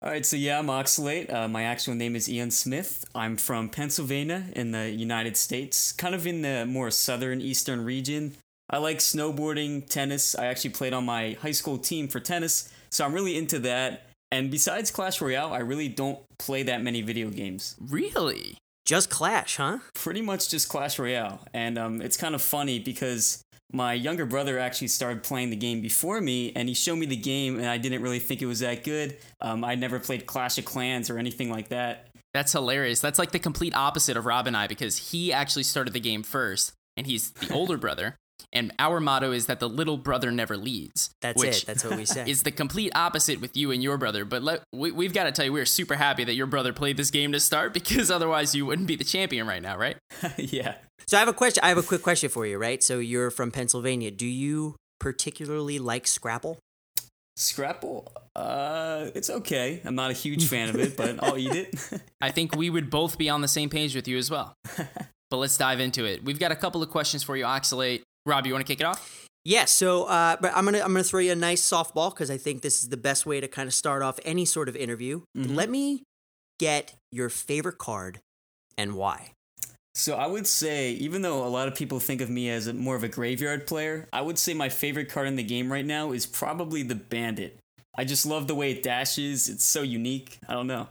All right, so yeah, I'm Oxalate. Uh, my actual name is Ian Smith. I'm from Pennsylvania in the United States, kind of in the more southern eastern region. I like snowboarding, tennis. I actually played on my high school team for tennis, so I'm really into that. And besides Clash Royale, I really don't play that many video games. Really? Just Clash, huh? Pretty much just Clash Royale. And um, it's kind of funny because my younger brother actually started playing the game before me and he showed me the game and i didn't really think it was that good um, i never played clash of clans or anything like that That's hilarious. That's like the complete opposite of Rob and I because he actually started the game first and he's the older brother. And our motto is that the little brother never leads. That's which it. That's what we say. *laughs* is the complete opposite with you and your brother. But let, we, we've got to tell you, we're super happy that your brother played this game to start *laughs* because otherwise you wouldn't be the champion right now, right? *laughs* yeah so I have a question. I have a quick question for you, right? So you're from Pennsylvania. Do you particularly like Scrapple? scrapple uh it's okay i'm not a huge fan of it but i'll eat it I think we would both be on the same page with you as well. But let's dive into it. We've got a couple of questions for you, Oxalate. Rob, you want to kick it off? Yeah, so uh, but I'm gonna I'm gonna throw you a nice softball because I think this is the best way to kind of start off any sort of interview. Let me get your favorite card and why. So I would say, even though a lot of people think of me as a, more of a graveyard player, I would say my favorite card in the game right now is probably the Bandit. I just love the way it dashes. It's so unique. I don't know.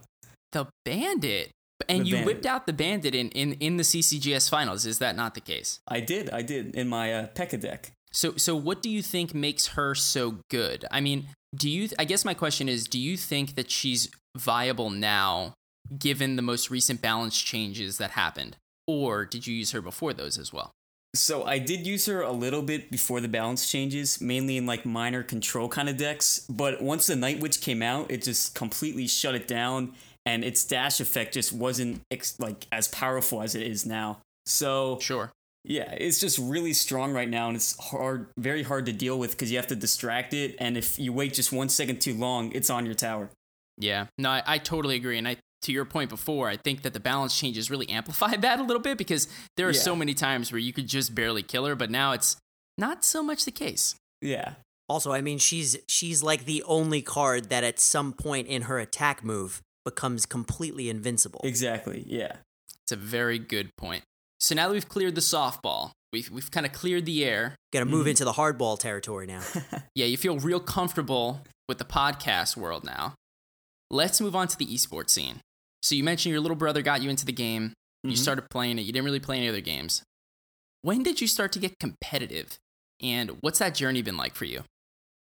The Bandit. And The you Bandit. whipped out the Bandit in, in, in the CCGS finals. Is that not the case? I did. I did in my uh, P.E.K.K.A deck. So, so what do you think makes her so good? I mean, do you? I guess my question is, do you think that she's viable now, given the most recent balance changes that happened, or did you use her before those as well? So I did use her a little bit before the balance changes, mainly in like miner control kind of decks. But once the Night Witch came out, it just completely shut it down, and its dash effect just wasn't ex- like as powerful as it is now. So Sure. yeah, it's just really strong right now, and it's hard, very hard to deal with because you have to distract it, and if you wait just one second too long, it's on your tower. Yeah. No, I, I totally agree. And I, to your point before, I think that the balance changes really amplified *laughs* that a little bit because there are Yeah. so many times where you could just barely kill her, but now it's not so much the case. Yeah, Also, I mean, she's she's like the only card that at some point in her attack move becomes completely invincible. exactly. Yeah. It's a very good point. So now that we've cleared the softball, we've, we've kind of cleared the air. Got to move Mhm. into the hardball territory now. *laughs* Yeah, you feel real comfortable with the podcast world now. Let's move on to the esports scene. So you mentioned your little brother got you into the game. You Mhm. started playing it. You didn't really play any other games. When did you start to get competitive? And what's that journey been like for you?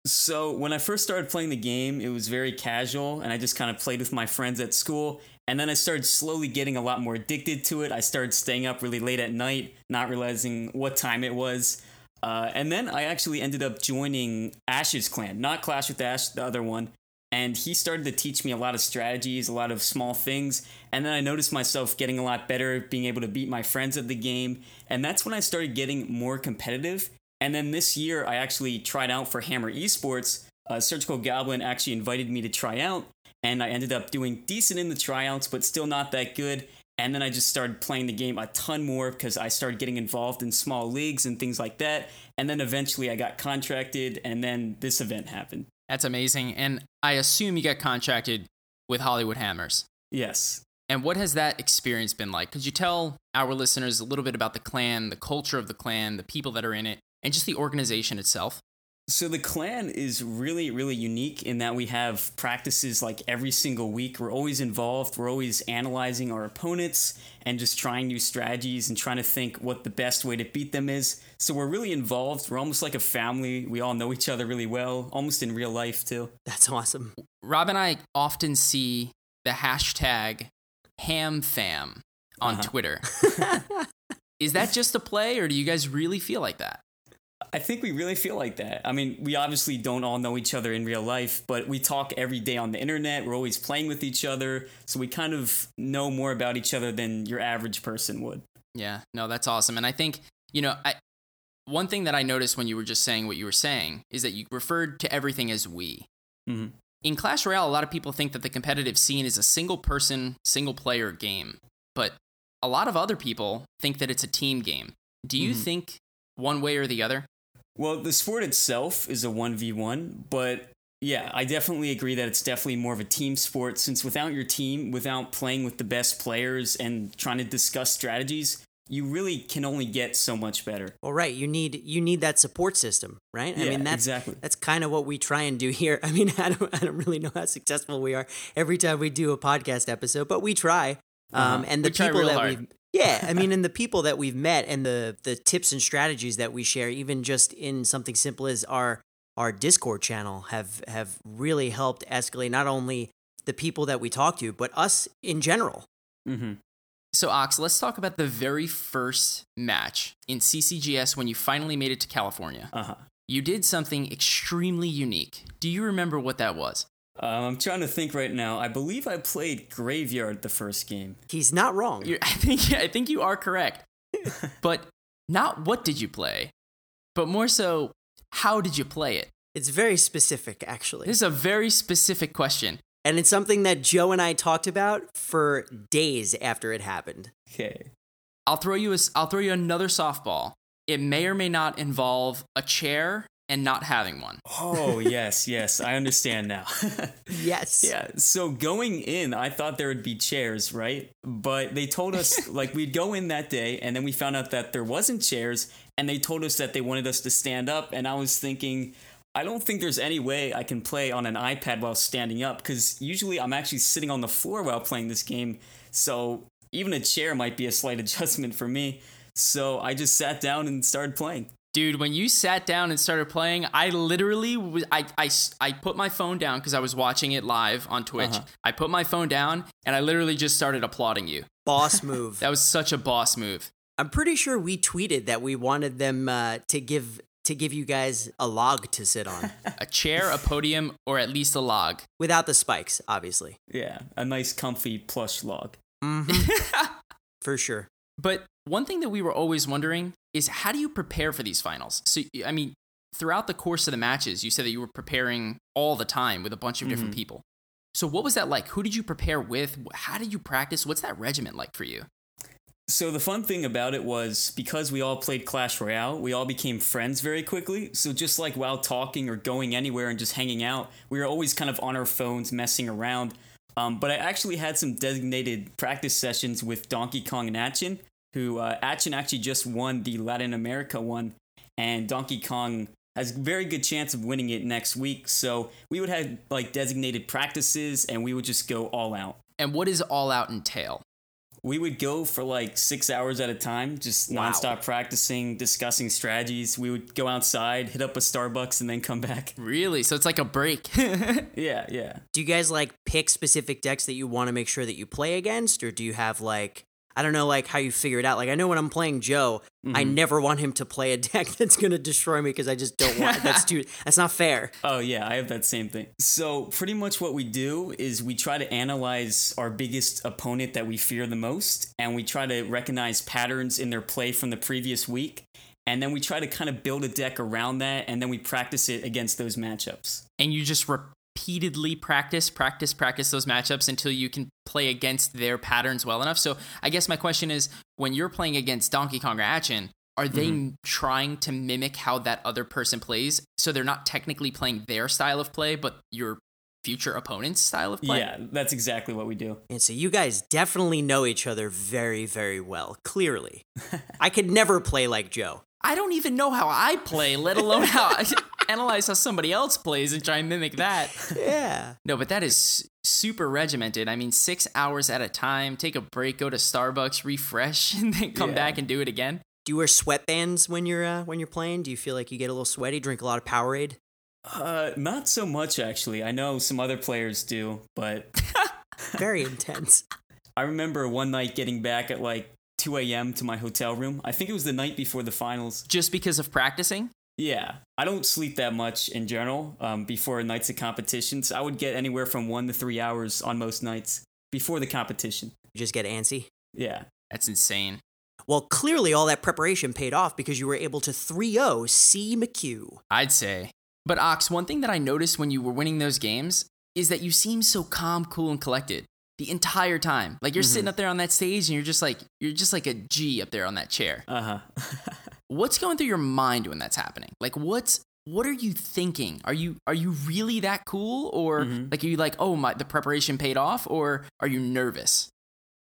So when I first started playing the game, it was very casual, and I just kind of played with my friends at school. And then I started slowly getting a lot more addicted to it. I started staying up really late at night, not realizing what time it was. Uh, and then I actually ended up joining Ash's clan, not Clash with Ash, the other one. And he started to teach me a lot of strategies, a lot of small things. And then I noticed myself getting a lot better, being able to beat my friends at the game. And that's when I started getting more competitive. And then this year, I actually tried out for Hammer Esports. Uh, Surgical Goblin actually invited me to try out, and I ended up doing decent in the tryouts, but still not that good. And then I just started playing the game a ton more because I started getting involved in small leagues and things like that. And then eventually I got contracted, and then this event happened. That's amazing. And I assume you got contracted with Hollywood Hammers. Yes. And what has that experience been like? Could you tell our listeners a little bit about the clan, the culture of the clan, the people that are in it, and just the organization itself? So the clan is really, really unique in that we have practices like every single week. We're always involved. We're always analyzing our opponents and just trying new strategies and trying to think what the best way to beat them is. So we're really involved. We're almost like a family. We all know each other really well, almost in real life too. That's awesome. Rob and I often see the hashtag HamFam on Uh-huh. Twitter. *laughs* Is that just a play, or do you guys really feel like that? I think we really feel like that. I mean, we obviously don't all know each other in real life, but we talk every day on the internet. We're always playing with each other. So we kind of know more about each other than your average person would. Yeah, no, that's awesome. And I think, you know, I one thing that I noticed when you were just saying what you were saying is that you referred to everything as we. Mhm. In Clash Royale, a lot of people think that the competitive scene is a single person, single player game, but a lot of other people think that it's a team game. Do you Mhm. think one way or the other? Well, the sport itself is a 1v1, but yeah, I definitely agree that it's definitely more of a team sport since without your team, without playing with the best players and trying to discuss strategies, you really can only get so much better. Well, right. You need you need that support system, right? I mean, that's exactly. that's kind of what we try and do here. *laughs* I mean, I don't I don't really know how successful we are every time we do a podcast episode, but we try. Um, Uh-huh. and the We people that hard. we've yeah, I mean, *laughs* and the people that we've met and the the tips and strategies that we share, even just in something simple as our our Discord channel, have have really helped escalate not only the people that we talk to, but us in general. Mm-hmm. So, Ox, let's talk about the very first match in CCGS when you finally made it to California. Uh huh. You did something extremely unique. Do you remember what that was? Um, I'm trying to think right now. I believe I played Graveyard the first game. He's not wrong. You're, *laughs* I think I think you are correct, *laughs* but not what did you play, but more so how did you play it. It's very specific, actually. This is a very specific question. And it's something that Joe and I talked about for days after it happened. Okay. I'll throw you a, I'll throw you another softball. It may or may not involve a chair and not having one. Oh, yes, yes. I understand now. *laughs* Yes. Yeah, so going in, I thought there would be chairs, right? But they told us *laughs* like we'd go in that day and then we found out that there wasn't chairs and they told us that they wanted us to stand up and I was thinking I don't think there's any way I can play on an iPad while standing up cuz usually I'm actually sitting on the floor while playing this game. So even a chair might be a slight *laughs* adjustment for me. So I just sat down and started playing. Dude, when you sat down and started playing, I literally was, I, I, s- I put my phone down because I was watching it live on Twitch. Uh-huh. I put my phone down and I literally just started applauding you. Boss *laughs* move. That was such a boss move. I'm pretty sure we tweeted that we wanted them uh, to give to give you guys a log to sit on *laughs* A chair, a podium, or at least a log. without the spikes, obviously. Yeah, a nice comfy plush log. *laughs* For sure. But one thing that we were always wondering is how do you prepare for these finals? So, I mean, throughout the course of the matches, you said that you were preparing all the time with a bunch of different people. So, what was that like? Who did you prepare with? How did you practice? What's that regiment like for you? So the fun thing about it was because we all played Clash Royale, we all became friends very quickly. So just like while talking or going anywhere and just hanging out, we were always kind of on our phones messing around. Um, but I actually had some designated practice sessions with Donkey Kong and Atchin, who uh, Atchin actually just won the Latin America one, and Donkey Kong has very good chance of winning it next week. So we would have like designated practices, and we would just go all out And what does all out entail? we would go for like six hours at a time, just Wow. nonstop practicing, discussing strategies. We would go outside, hit up a Starbucks, and then come back. *laughs* Really? So it's like a break. *laughs* Yeah, yeah. Do you guys like pick specific decks that you want to make sure that you play against, or do you have like I don't know like how you figure it out? Like I know when I'm playing Joe, I mm-hmm. never want him to play a *laughs* deck that's gonna destroy me because I just don't want that's *laughs* too that's not fair. Oh, yeah, I have that same thing. So, pretty much what we do is we try to analyze our biggest opponent that we fear the most, and we try to recognize patterns in their play from the previous week. And then we try to kind of build a deck around that, and then we practice it against those matchups. and you just repeatedly practice, practice, practice those matchups until you can play against their patterns well enough. So I guess my question is when you're playing against Donkey Kong or Atchin, are they Mm-hmm. trying to mimic how that other person plays? So they're not technically playing their style of play, but your future opponent's style of play? Yeah, that's exactly what we do. And so you guys definitely know each other very, very well. Clearly, *laughs* I could never play like Joe. I don't even know how I play, let alone how I *laughs* analyze how somebody else plays and try and mimic that. Yeah. No, but that is super regimented. I mean, six hours at a time, take a break, go to Starbucks, refresh, *laughs* and then come Yeah. back and do it again. Do you wear sweatbands when you're uh, when you're playing? Do you feel like you get a little sweaty? Drink a lot of Powerade? Uh, not so much actually. I know some other players do, but *laughs* Very intense. I remember one night getting back at like 2 a.m. to my hotel room. I think it was the night before the finals. Just because of practicing? Yeah, I don't sleep that much in general um, before nights of competitions. I would get anywhere from one to three hours on most nights before the competition. You just get antsy. Yeah. That's insane. Well, clearly all that preparation paid off because you were able to 3-0 Sima Q. I'd say. But Ox, one thing that I noticed when you were winning those games is that you seemed so calm, cool, and collected the entire time. Like you're sitting up there on that stage and you're just like you're just like a G up there on that chair. Uh huh. *laughs* what's going through your mind when that's happening? Like what's what are you thinking? Are you are you really that cool or Mhm. like are you like, "Oh, my the preparation paid off" or are you nervous?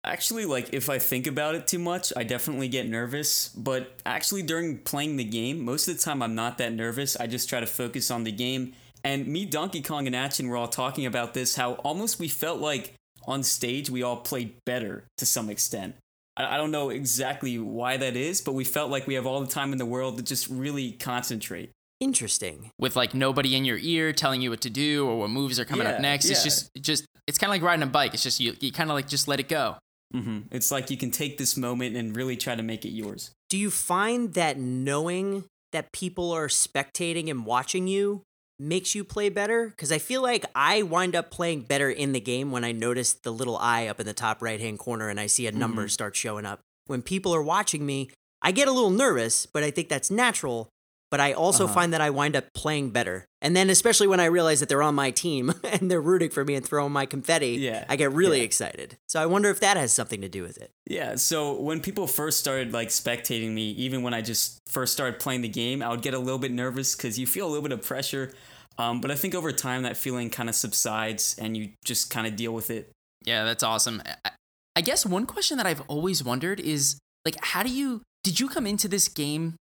Actually, like if I think about it too much, I definitely get nervous. But actually, during playing the game, most of the time I'm not that nervous. I just try to focus on the game. And me, Donkey Kong, and Action were all talking about this how almost we felt like on stage we all played better to some extent. I, I don't know exactly why that is, but we felt like we have all the time in the world to just really concentrate. Interesting. With like nobody in your ear telling you what to do or what moves are coming up Yeah, next. It's just just it's kind of like riding a bike. It's just you you kind of like just let it go. hmm It's like you can take this moment and really try to make it yours. Do you find that knowing that people are spectating and watching you makes you play better? Because I feel like I wind up playing better in the game when I notice the little eye up in the top right hand corner and I see a number mm-hmm. start showing up. When people are watching me, I get a little nervous, but I think that's natural. But I also Uh-huh. find that I wind up playing better. And then, especially when I realize that they're on my team *laughs* and they're rooting for me and throwing my confetti, Yeah, I get really yeah. excited. So I wonder if that has something to do with it. Yeah, so when people first started like spectating me, even when I just first started playing the game, I would get a little bit nervous because you feel a little bit of pressure. Um, but I think over time that feeling kind of subsides and you just kind of deal with it. Yeah, that's awesome. I, I guess one question that I've always wondered is like, how do you did you come into this game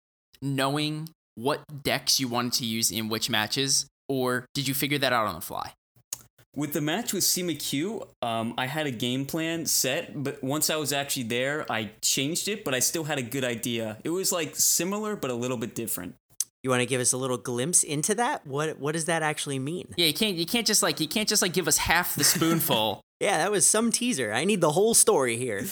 knowing what decks you wanted to use in which matches, or did you figure that out on the fly? With the match with Sima Q, um, I had a game plan set, but once I was actually there, I changed it, but I still had a good idea. It was like similar, but a little bit different. You want to give us a little glimpse into that? What what does that actually mean? Yeah, you can't you can't just like you can't just like give us half the *laughs* spoonful. Yeah, that was some teaser. I need the whole story here.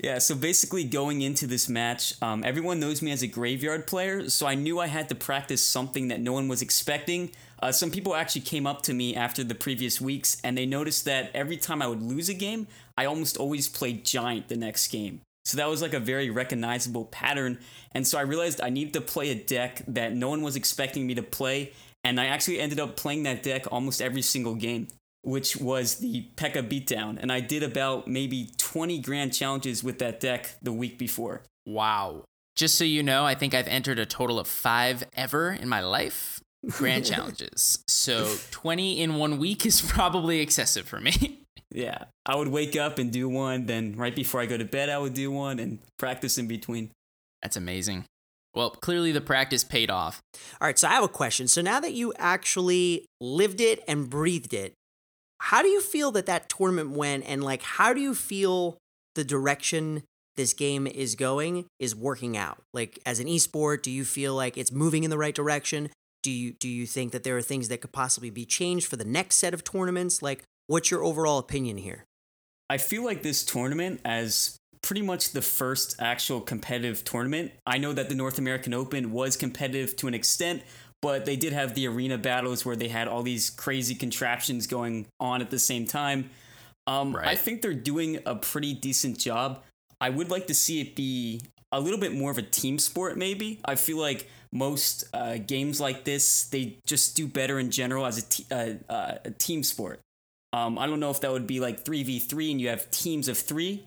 Yeah, so basically going into this match, um, everyone knows me as a graveyard player, so I knew I had to practice something that no one was expecting. Uh, some people actually came up to me after the previous weeks, and they noticed that every time I would lose a game, I almost always played Giant the next game. So that was like a very recognizable pattern, and so I realized I needed to play a deck that no one was expecting me to play, and I actually ended up playing that deck almost every single game which was the Pekka beatdown. And I did about maybe 20 grand challenges with that deck the week before. wow. Just so you know, I think I've entered a total of five ever in my life grand *laughs* challenges. So twenty in one week is probably excessive for me. *laughs* Yeah, I would wake up and do one, then right before I go to bed, I would do one and practice in between. That's amazing. Well, clearly the practice paid off. All right, so I have a question. So now that you actually lived it and breathed it, how do you feel that that tournament went and like how do you feel the direction this game is going is working out? Like as an esport, do you feel like it's moving in the right direction? Do you do you think that there are things that could possibly be changed for the next set of tournaments? Like what's your overall opinion here? I feel like this tournament, as pretty much the first actual competitive tournament, I know that the North American Open was competitive to an extent, but they did have the arena battles where they had all these crazy contraptions going on at the same time. Um, I think they're doing a pretty decent job. I would like to see it be a little bit more of a team sport, maybe. I feel like most uh, games like this, they just do better in general as a, uh, uh, a team sport. Um, I don't know if that would be like 3v3 and you have teams of three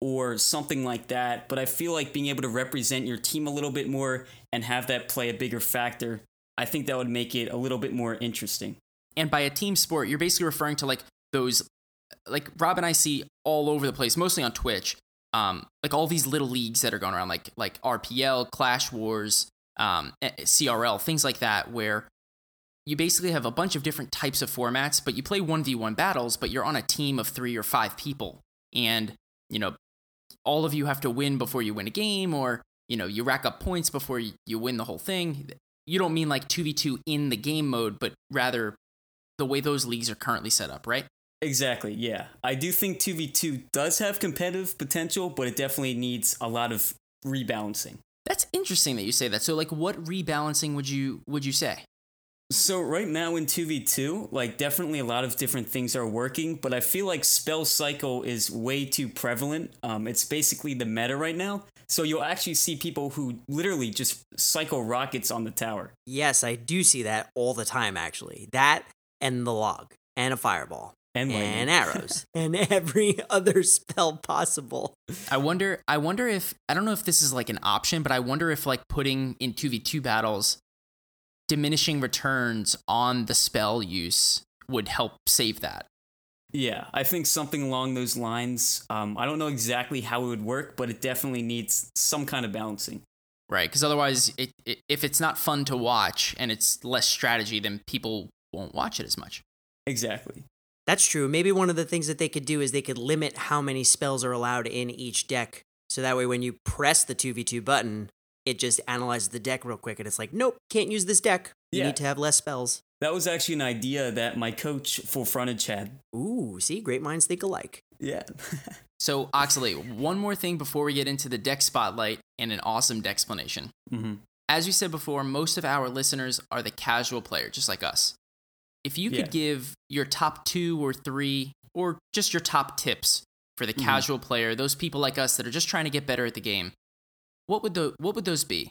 or something like that, but I feel like being able to represent your team a little bit more and have that play a bigger factor, I think that would make it a little bit more interesting. And by a team sport, you're basically referring to like those, like Rob and I see all over the place, mostly on Twitch. Um, like all these little leagues that are going around, like like RPL, Clash Wars, um, eh, CRL, things like that, where you basically have a bunch of different types of formats, but you play one v one battles, but you're on a team of three or five people, and you know all of you have to win before you win a game, or you know you rack up points before you, you win the whole thing. You don't mean like two v two in the game mode, but rather the way those leagues are currently set up, right? Exactly, yeah. I do think 2v2 does have competitive potential, but it definitely needs a lot of rebalancing. That's interesting that you say that. So like what rebalancing would you would you say? So right now in 2v2, like definitely a lot of different things are working, but I feel like spell cycle is way too prevalent. Um, it's basically the meta right now. So you'll actually see people who literally just cycle rockets on the tower. Yes, I do see that all the time actually. That and the log and a fireball. And, and arrows *laughs* and every other spell possible. I wonder I wonder if I don't know if this is like an option, but I wonder if like putting in 2v2 battles diminishing returns on the spell use would help save that. Yeah, I think something along those lines. Um, I don't know exactly how it would work, but it definitely needs some kind of balancing. Right, because otherwise, it, it, if it's not fun to watch and it's less strategy, then people won't watch it as much. Exactly. That's true. Maybe one of the things that they could do is they could limit how many spells are allowed in each deck. So that way, when you press the 2v2 button, it just analyzes the deck real quick and it's like, nope, can't use this deck. You Yeah. need to have less spells. That was actually an idea that my coach, for Frontage, had. Ooh, see, great minds think alike. Yeah. *laughs* So, Oxley, one more thing before we get into the deck spotlight and an awesome deck explanation. hmm As we said before, most of our listeners are the casual player, just like us. If you Yeah. could give your top two or three, or just your top tips for the Mhm. casual player, those people like us that are just trying to get better at the game, what would the what would those be?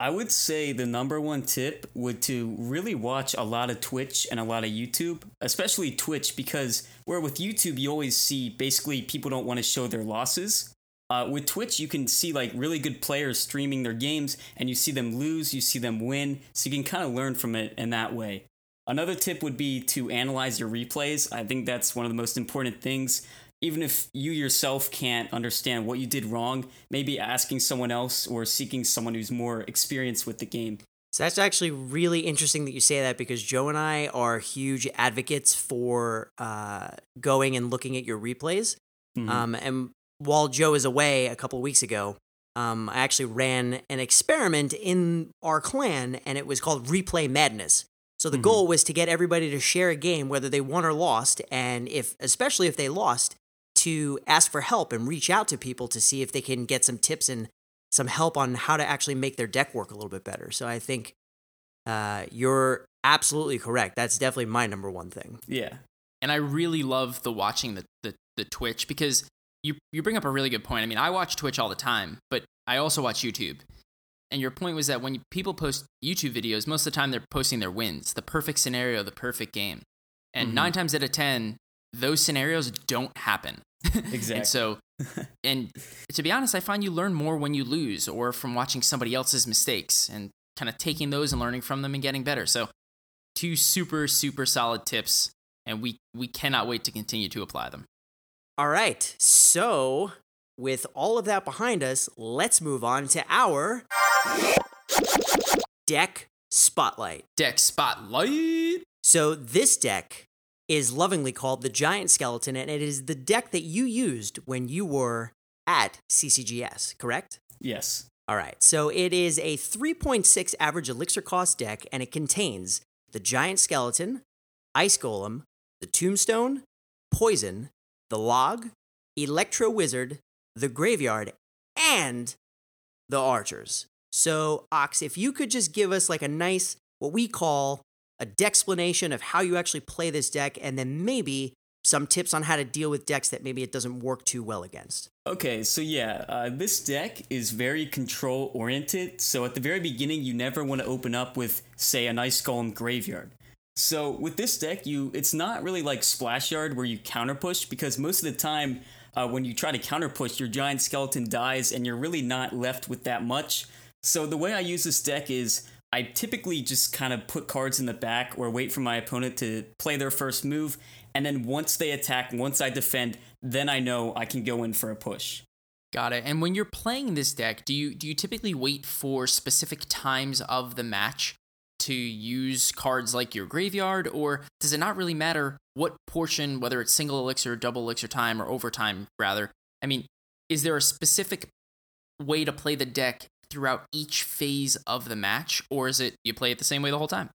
I would say the number one tip would to really watch a lot of Twitch and a lot of YouTube, especially Twitch, because where with YouTube you always see basically people don't want to show their losses. Uh, with Twitch, you can see like really good players streaming their games, and you see them lose, you see them win, so you can kind of learn from it in that way. Another tip would be to analyze your replays. I think that's one of the most important things. Even if you yourself can't understand what you did wrong, maybe asking someone else or seeking someone who's more experienced with the game. So that's actually really interesting that you say that because Joe and I are huge advocates for uh, going and looking at your replays. Mhm. Um, and while Joe was away a couple of weeks ago, um, I actually ran an experiment in our clan, and it was called Replay Madness. So the Mhm. goal was to get everybody to share a game, whether they won or lost, and if, especially if they lost, to ask for help and reach out to people to see if they can get some tips and some help on how to actually make their deck work a little bit better. So I think uh, you're absolutely correct. That's definitely my number one thing. yeah. and I really love the watching the, the, the Twitch because you you bring up a really good point. I mean, I watch Twitch all the time, but I also watch YouTube. And your point was that when people post YouTube videos, most of the time they're posting their wins, the perfect scenario, the perfect game. And Mhm. nine times out of ten, those scenarios don't happen. Exactly. and so, *laughs* and to be honest, I find you learn more when you lose or from watching somebody else's mistakes and kind of taking those and learning from them and getting better. So, two super super solid tips, and we we cannot wait to continue to apply them. All right. So, with all of that behind us, let's move on to our deck spotlight. Deck spotlight. So, this deck is lovingly called the Giant Skeleton, and it is the deck that you used when you were at CCGS, correct? Yes. All right, so it is a 3.6 average elixir cost deck, and it contains the Giant Skeleton, Ice Golem, the Tombstone, Poison, the Log, Electro Wizard, the Graveyard, and the Archers. So, Ox, if you could just give us like a nice, what we call a explanation of how you actually play this deck, and then maybe some tips on how to deal with decks that maybe it doesn't work too well against. Okay, so yeah, uh, this deck is very control oriented. So at the very beginning, you never want to open up with, say, an Ice Golem Graveyard. So with this deck, you it's not really like Splash Yard where you counter push because most of the time, uh, when you try to counter push, your giant skeleton dies and you're really not left with that much. So the way I use this deck is I typically just kind of put cards in the back or wait for my opponent to play their first move, and then once they attack, once I defend, then I know I can go in for a push. Got it. And when you're playing this deck, do you do you typically wait for specific times of the match to use cards like your graveyard, or does it not really matter what portion, whether it's single elixir, double elixir time, or overtime rather? I mean, is there a specific way to play the deck throughout each phase of the match, or is it you play it the same way the whole time?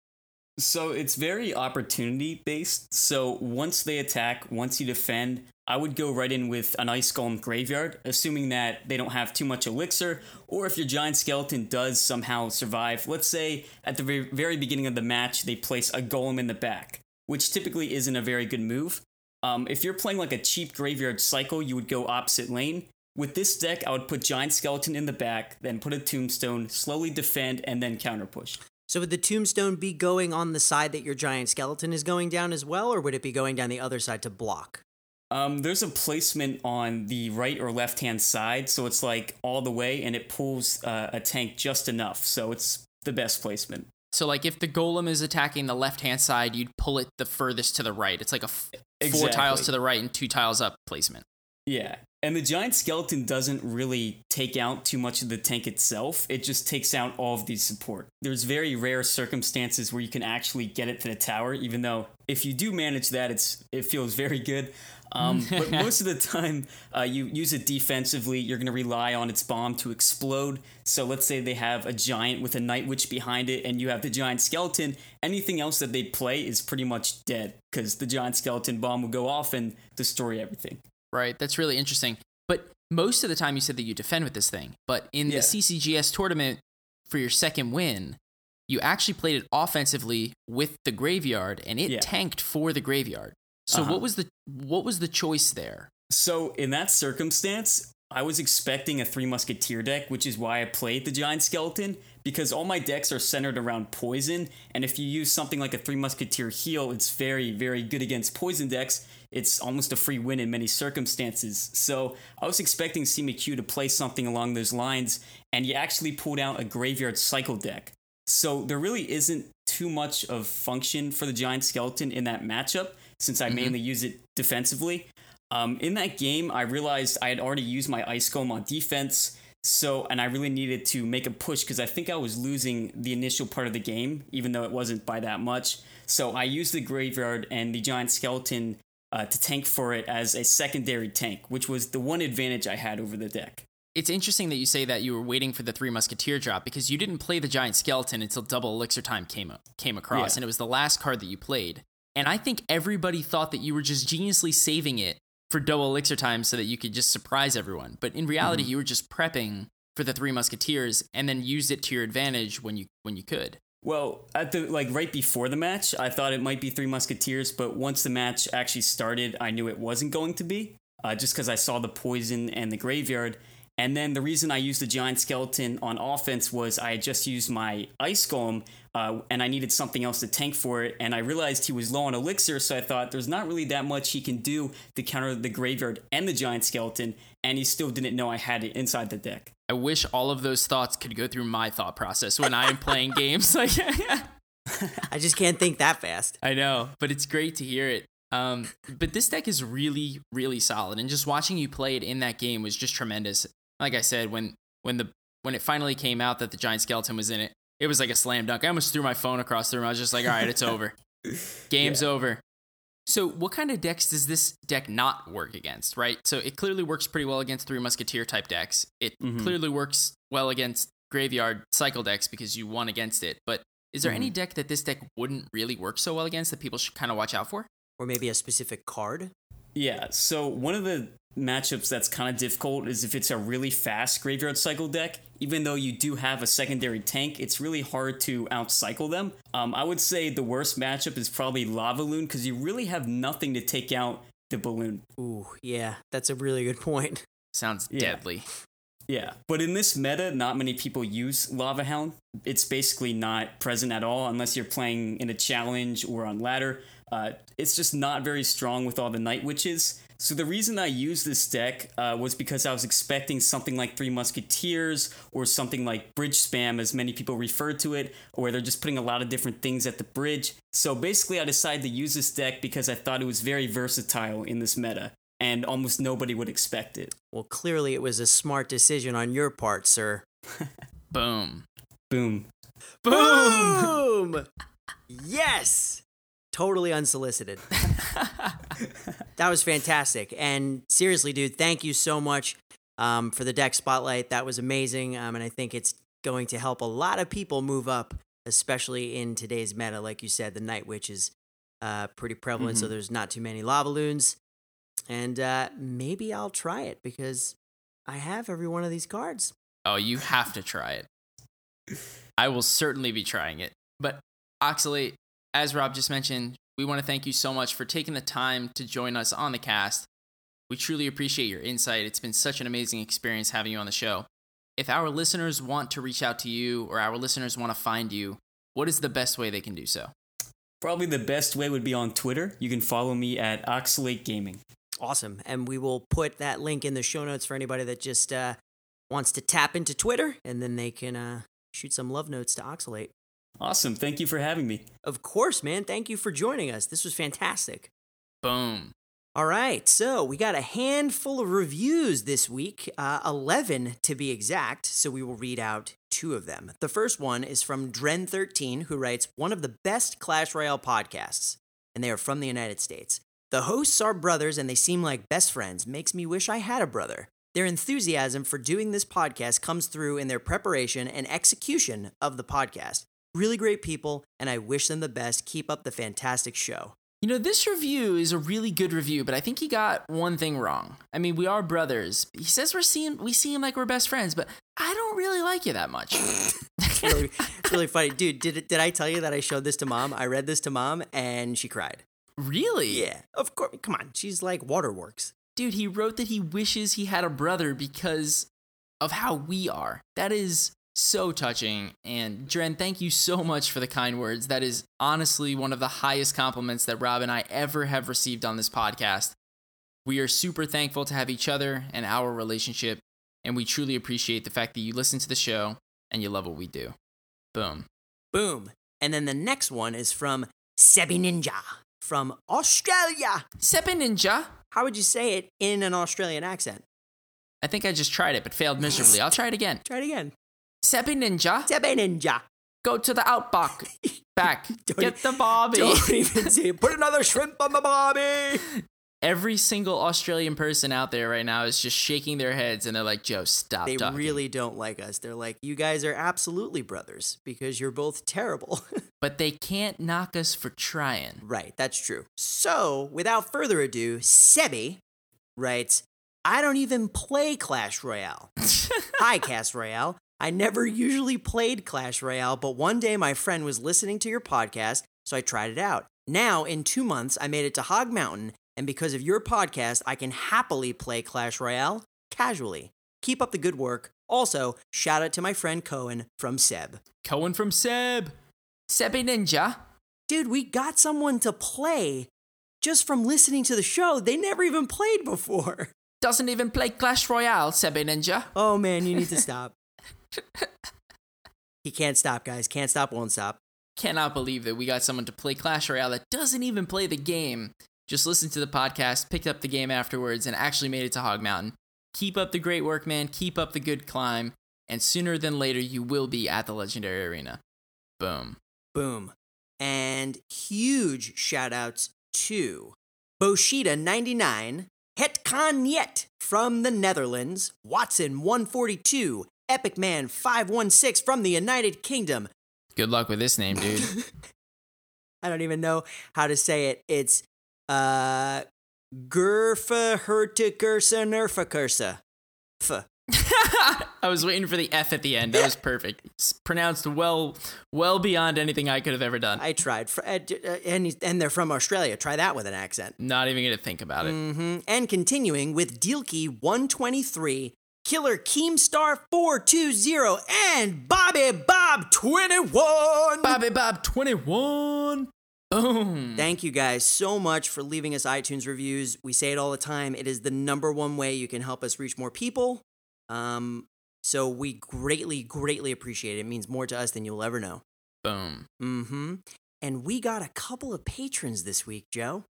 So it's very opportunity based. So once they attack, once you defend, I would go right in with an Ice Golem Graveyard, assuming that they don't have too much elixir, or if your Giant Skeleton does somehow survive. Let's say at the very, beginning of the match, they place a Golem in the back, which typically isn't a very good move. Um, if you're playing like a cheap Graveyard cycle, you would go opposite lane. With this deck, I would put Giant Skeleton in the back, then put a Tombstone, slowly defend, and then counter push. So would the tombstone be going on the side that your giant skeleton is going down as well, or would it be going down the other side to block? Um, there's a placement on the right or left hand side, so it's like all the way, and it pulls uh, a tank just enough. So it's the best placement. So like if the golem is attacking the left hand side, you'd pull it the furthest to the right. It's like a f- four tiles to the right and two tiles up placement. Yeah. And the giant skeleton doesn't really take out too much of the tank itself. It just takes out all of the support. There's very rare circumstances where you can actually get it to the tower, even though if you do manage that, it's it feels very good. Um, *laughs* but most of the time, uh, you use it defensively. You're going to rely on its bomb to explode. So let's say they have a giant with a night witch behind it, and you have the giant skeleton. Anything else that they play is pretty much dead because the giant skeleton bomb will go off and destroy everything. Right. That's really interesting. But most of the time you said that you defend with this thing. But in Yeah. the CCGS tournament for your second win, you actually played it offensively with the graveyard and it Yeah. tanked for the graveyard. So Uh-huh. what was the what was the choice there? So in that circumstance, I was expecting a three musketeer deck, which is why I played the giant skeleton because all my decks are centered around poison, and if you use something like a three musketeer heal, it's very very good against poison decks. It's almost a free win in many circumstances. So I was expecting Sima Q to play something along those lines, and you actually pulled out a graveyard cycle deck. So there really isn't too much of function for the giant skeleton in that matchup since I mainly use it defensively. Um, in that game, I realized I had already used my ice golem on defense. So, and I really needed to make a push because I think I was losing the initial part of the game, even though it wasn't by that much. So I used the graveyard and the giant skeleton uh, to tank for it as a secondary tank, which was the one advantage I had over the deck. It's interesting that you say that you were waiting for the three musketeer drop because you didn't play the giant skeleton until double elixir time came came across Yeah. and it was the last card that you played. And I think everybody thought that you were just geniusly saving it for double elixir time so that you could just surprise everyone. But in reality, Mm-hmm. you were just prepping for the three musketeers and then used it to your advantage when you when you could. Well, at the like right before the match, I thought it might be Three Musketeers, but once the match actually started, I knew it wasn't going to be, uh, just because I saw the poison and the graveyard. And then the reason I used the giant skeleton on offense was I had just used my ice golem, uh, and I needed something else to tank for it. And I realized he was low on elixir, so I thought there's not really that much he can do to counter the graveyard and the giant skeleton. And he still didn't know I had it inside the deck. I wish all of those thoughts could go through my thought process when I am playing *laughs* games. Like *laughs* I just can't think that fast. I know, but it's great to hear it. Um, but this deck is really, really solid, and just watching you play it in that game was just tremendous. Like I said, when when the when it finally came out that the giant skeleton was in it, it was like a slam dunk. I almost threw my phone across the room. I was just like, "All right, it's over. *laughs* Game's over." So, what kind of decks does this deck not work against? Right. So it clearly works pretty well against three musketeer type decks. It Mhm. clearly works well against graveyard cycle decks because you won against it. But is there any deck that this deck wouldn't really work so well against that people should kind of watch out for? Or maybe a specific card. Yeah, so one of the matchups that's kind of difficult is if it's a really fast graveyard cycle deck. Even though you do have a secondary tank, it's really hard to outcycle them. Um, I would say the worst matchup is probably Lava Loon because you really have nothing to take out the balloon. Ooh, yeah, that's a really good point. Sounds Yeah. deadly. Yeah, but in this meta, not many people use Lava Hound. It's basically not present at all unless you're playing in a challenge or on ladder. Uh, it's just not very strong with all the Night Witches. So the reason I used this deck uh, was because I was expecting something like Three Musketeers or something like Bridge Spam, as many people refer to it, where they're just putting a lot of different things at the bridge. So basically, I decided to use this deck because I thought it was very versatile in this meta, and almost nobody would expect it. Well, clearly it was a smart decision on your part, sir. *laughs* Boom. Boom. Boom! *laughs* yes! Totally unsolicited. *laughs* that was fantastic. And seriously, dude, thank you so much um, for the deck spotlight. That was amazing. Um, and I think it's going to help a lot of people move up, especially in today's meta. Like you said, the Night Witch is uh, pretty prevalent, so Mhm. there's not too many lava loons. And uh, maybe I'll try it because I have every one of these cards. Oh, you have to try it. I will certainly be trying it. But Oxalate, as Rob just mentioned, we want to thank you so much for taking the time to join us on the cast. We truly appreciate your insight. It's been such an amazing experience having you on the show. If our listeners want to reach out to you or our listeners want to find you, what is the best way they can do so? Probably the best way would be on Twitter. You can follow me at Oxalate Gaming. Awesome. And we will put that link in the show notes for anybody that just uh, wants to tap into Twitter and then they can uh, shoot some love notes to Oxalate. Awesome. Thank you for having me. Of course, man. Thank you for joining us. This was fantastic. Boom. All right, so we got a handful of reviews this week, uh, 11 to be exact, so we will read out two of them. The first one is from Dren13, who writes, One of the best Clash Royale podcasts, and they are from the United States. The hosts are brothers and they seem like best friends. Makes me wish I had a brother. Their enthusiasm for doing this podcast comes through in their preparation and execution of the podcast. Really great people, and I wish them the best. Keep up the fantastic show. You know, this review is a really good review, but I think he got one thing wrong. I mean, we are brothers. He says we're seeing we see him like we're best friends, but I don't really like you that much. *laughs* really, really funny, dude. Did did I tell you that I showed this to mom? I read this to mom, and she cried. really? Yeah, of course. Come on, she's like Waterworks. Dude, he wrote that he wishes he had a brother because of how we are. That is so touching. And Dren, thank you so much for the kind words. That is honestly one of the highest compliments that Rob and I ever have received on this podcast. We are super thankful to have each other and our relationship, and we truly appreciate the fact that you listen to the show and you love what we do. Boom. Boom. And then the next one is from Sebi Ninja from Australia. Sepe Ninja. How would you say it in an Australian accent? I think I just tried it, but failed miserably. I'll try it again. Try it again. Sepe Ninja. Sebi Ninja. Go to the outback. *laughs* Back. Get the Bobby. Don't even say. Put another shrimp on the bobby. *laughs* Every single Australian person out there right now is just shaking their heads and they're like, Joe, stop They talking. really don't like us. They're like, you guys are absolutely brothers because you're both terrible. *laughs* But they can't knock us for trying. Right, that's true. So, without further ado, Sebi writes, I don't even play Clash Royale. Hi, Cast Royale. I never usually played Clash Royale, but one day my friend was listening to your podcast, so I tried it out. Now, in two months, I made it to Hog Mountain, and because of your podcast, I can happily play Clash Royale casually. Keep up the good work. Also, shout out to my friend Cohen from Seb. Cohen from Seb. Sebi Ninja. dude, we got someone to play just from listening to the show. They never even played before. Doesn't even play Clash Royale, Sebi Ninja. Oh man, you need to stop. He can't stop, guys. Can't stop, won't stop. Cannot believe that we got someone to play Clash Royale that doesn't even play the game. Just listened to the podcast, picked up the game afterwards, and actually made it to Hog Mountain. Keep up the great work, man. Keep up the good climb. And sooner than later, you will be at the Legendary Arena. Boom. Boom. And huge shout outs to Boshida99, Hetkan Yet from the Netherlands, Watson142, Epic Man 516 from the United Kingdom, Good luck with this name, dude. *laughs* I don't even know how to say it. It's uh Gurfa Herta Gersa Nerfa Cursa. F. *laughs* I was waiting for the F at the end. That was perfect. It's pronounced well, well beyond anything I could have ever done. I tried. Uh, uh, and, and they're from Australia. Try that with an accent. Not even gonna think about it. hmm And continuing with Dealkey 123, Killer Keemstar 420, and Bobby Bob 21. Bobby Bob twenty one. Boom. Thank you guys so much for leaving us iTunes reviews. We say it all the time. It is the number one way you can help us reach more people. Um, so we greatly, greatly appreciate it. It means more to us than you'll ever know. Boom. Mm-hmm. And we got a couple of patrons this week, Joe.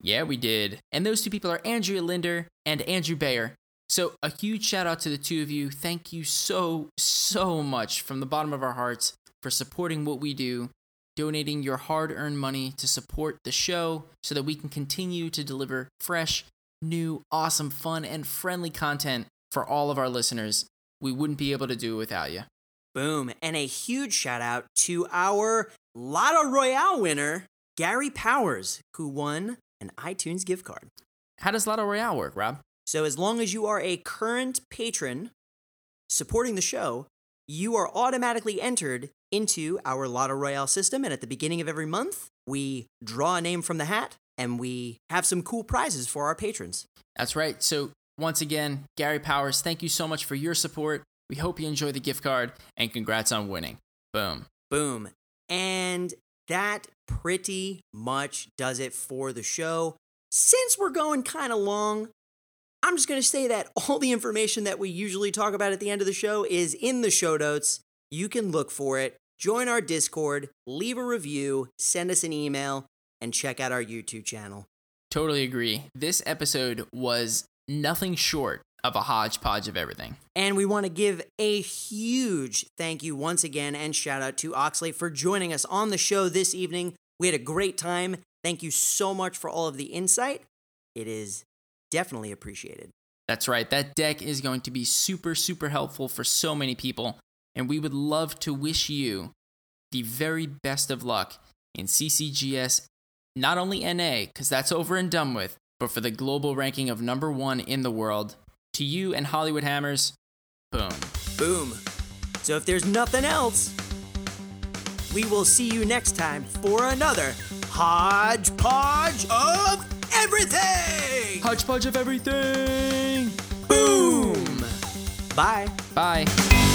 Yeah, we did. And those two people are Andrea Linder and Andrew Bayer. So a huge shout out to the two of you. Thank you so, so much from the bottom of our hearts for supporting what we do, donating your hard earned money to support the show so that we can continue to deliver fresh, new, awesome, fun, and friendly content for all of our listeners. We wouldn't be able to do it without you. Boom. And a huge shout out to our Lotto Royale winner, Gary Powers, who won an iTunes gift card. How does Lotto Royale work, Rob? So, as long as you are a current patron supporting the show, you are automatically entered into our Lotto Royale system. And at the beginning of every month, we draw a name from the hat and we have some cool prizes for our patrons. That's right. So, once again, Gary Powers, thank you so much for your support. We hope you enjoy the gift card and congrats on winning. Boom. Boom. And that pretty much does it for the show. Since we're going kind of long, I'm just going to say that all the information that we usually talk about at the end of the show is in the show notes. You can look for it, join our Discord, leave a review, send us an email, and check out our YouTube channel. Totally agree. This episode was nothing short of a hodgepodge of everything. And we want to give a huge thank you once again and shout out to Oxley for joining us on the show this evening. We had a great time. Thank you so much for all of the insight. It is definitely appreciated. That's right. That deck is going to be super, super helpful for so many people. And we would love to wish you the very best of luck in CCGS, not only NA, because that's over and done with, but for the global ranking of number one in the world. To you and Hollywood Hammers, boom. Boom. So if there's nothing else, we will see you next time for another hodgepodge of everything. Hodgepodge of everything! Boom. Bye. Bye.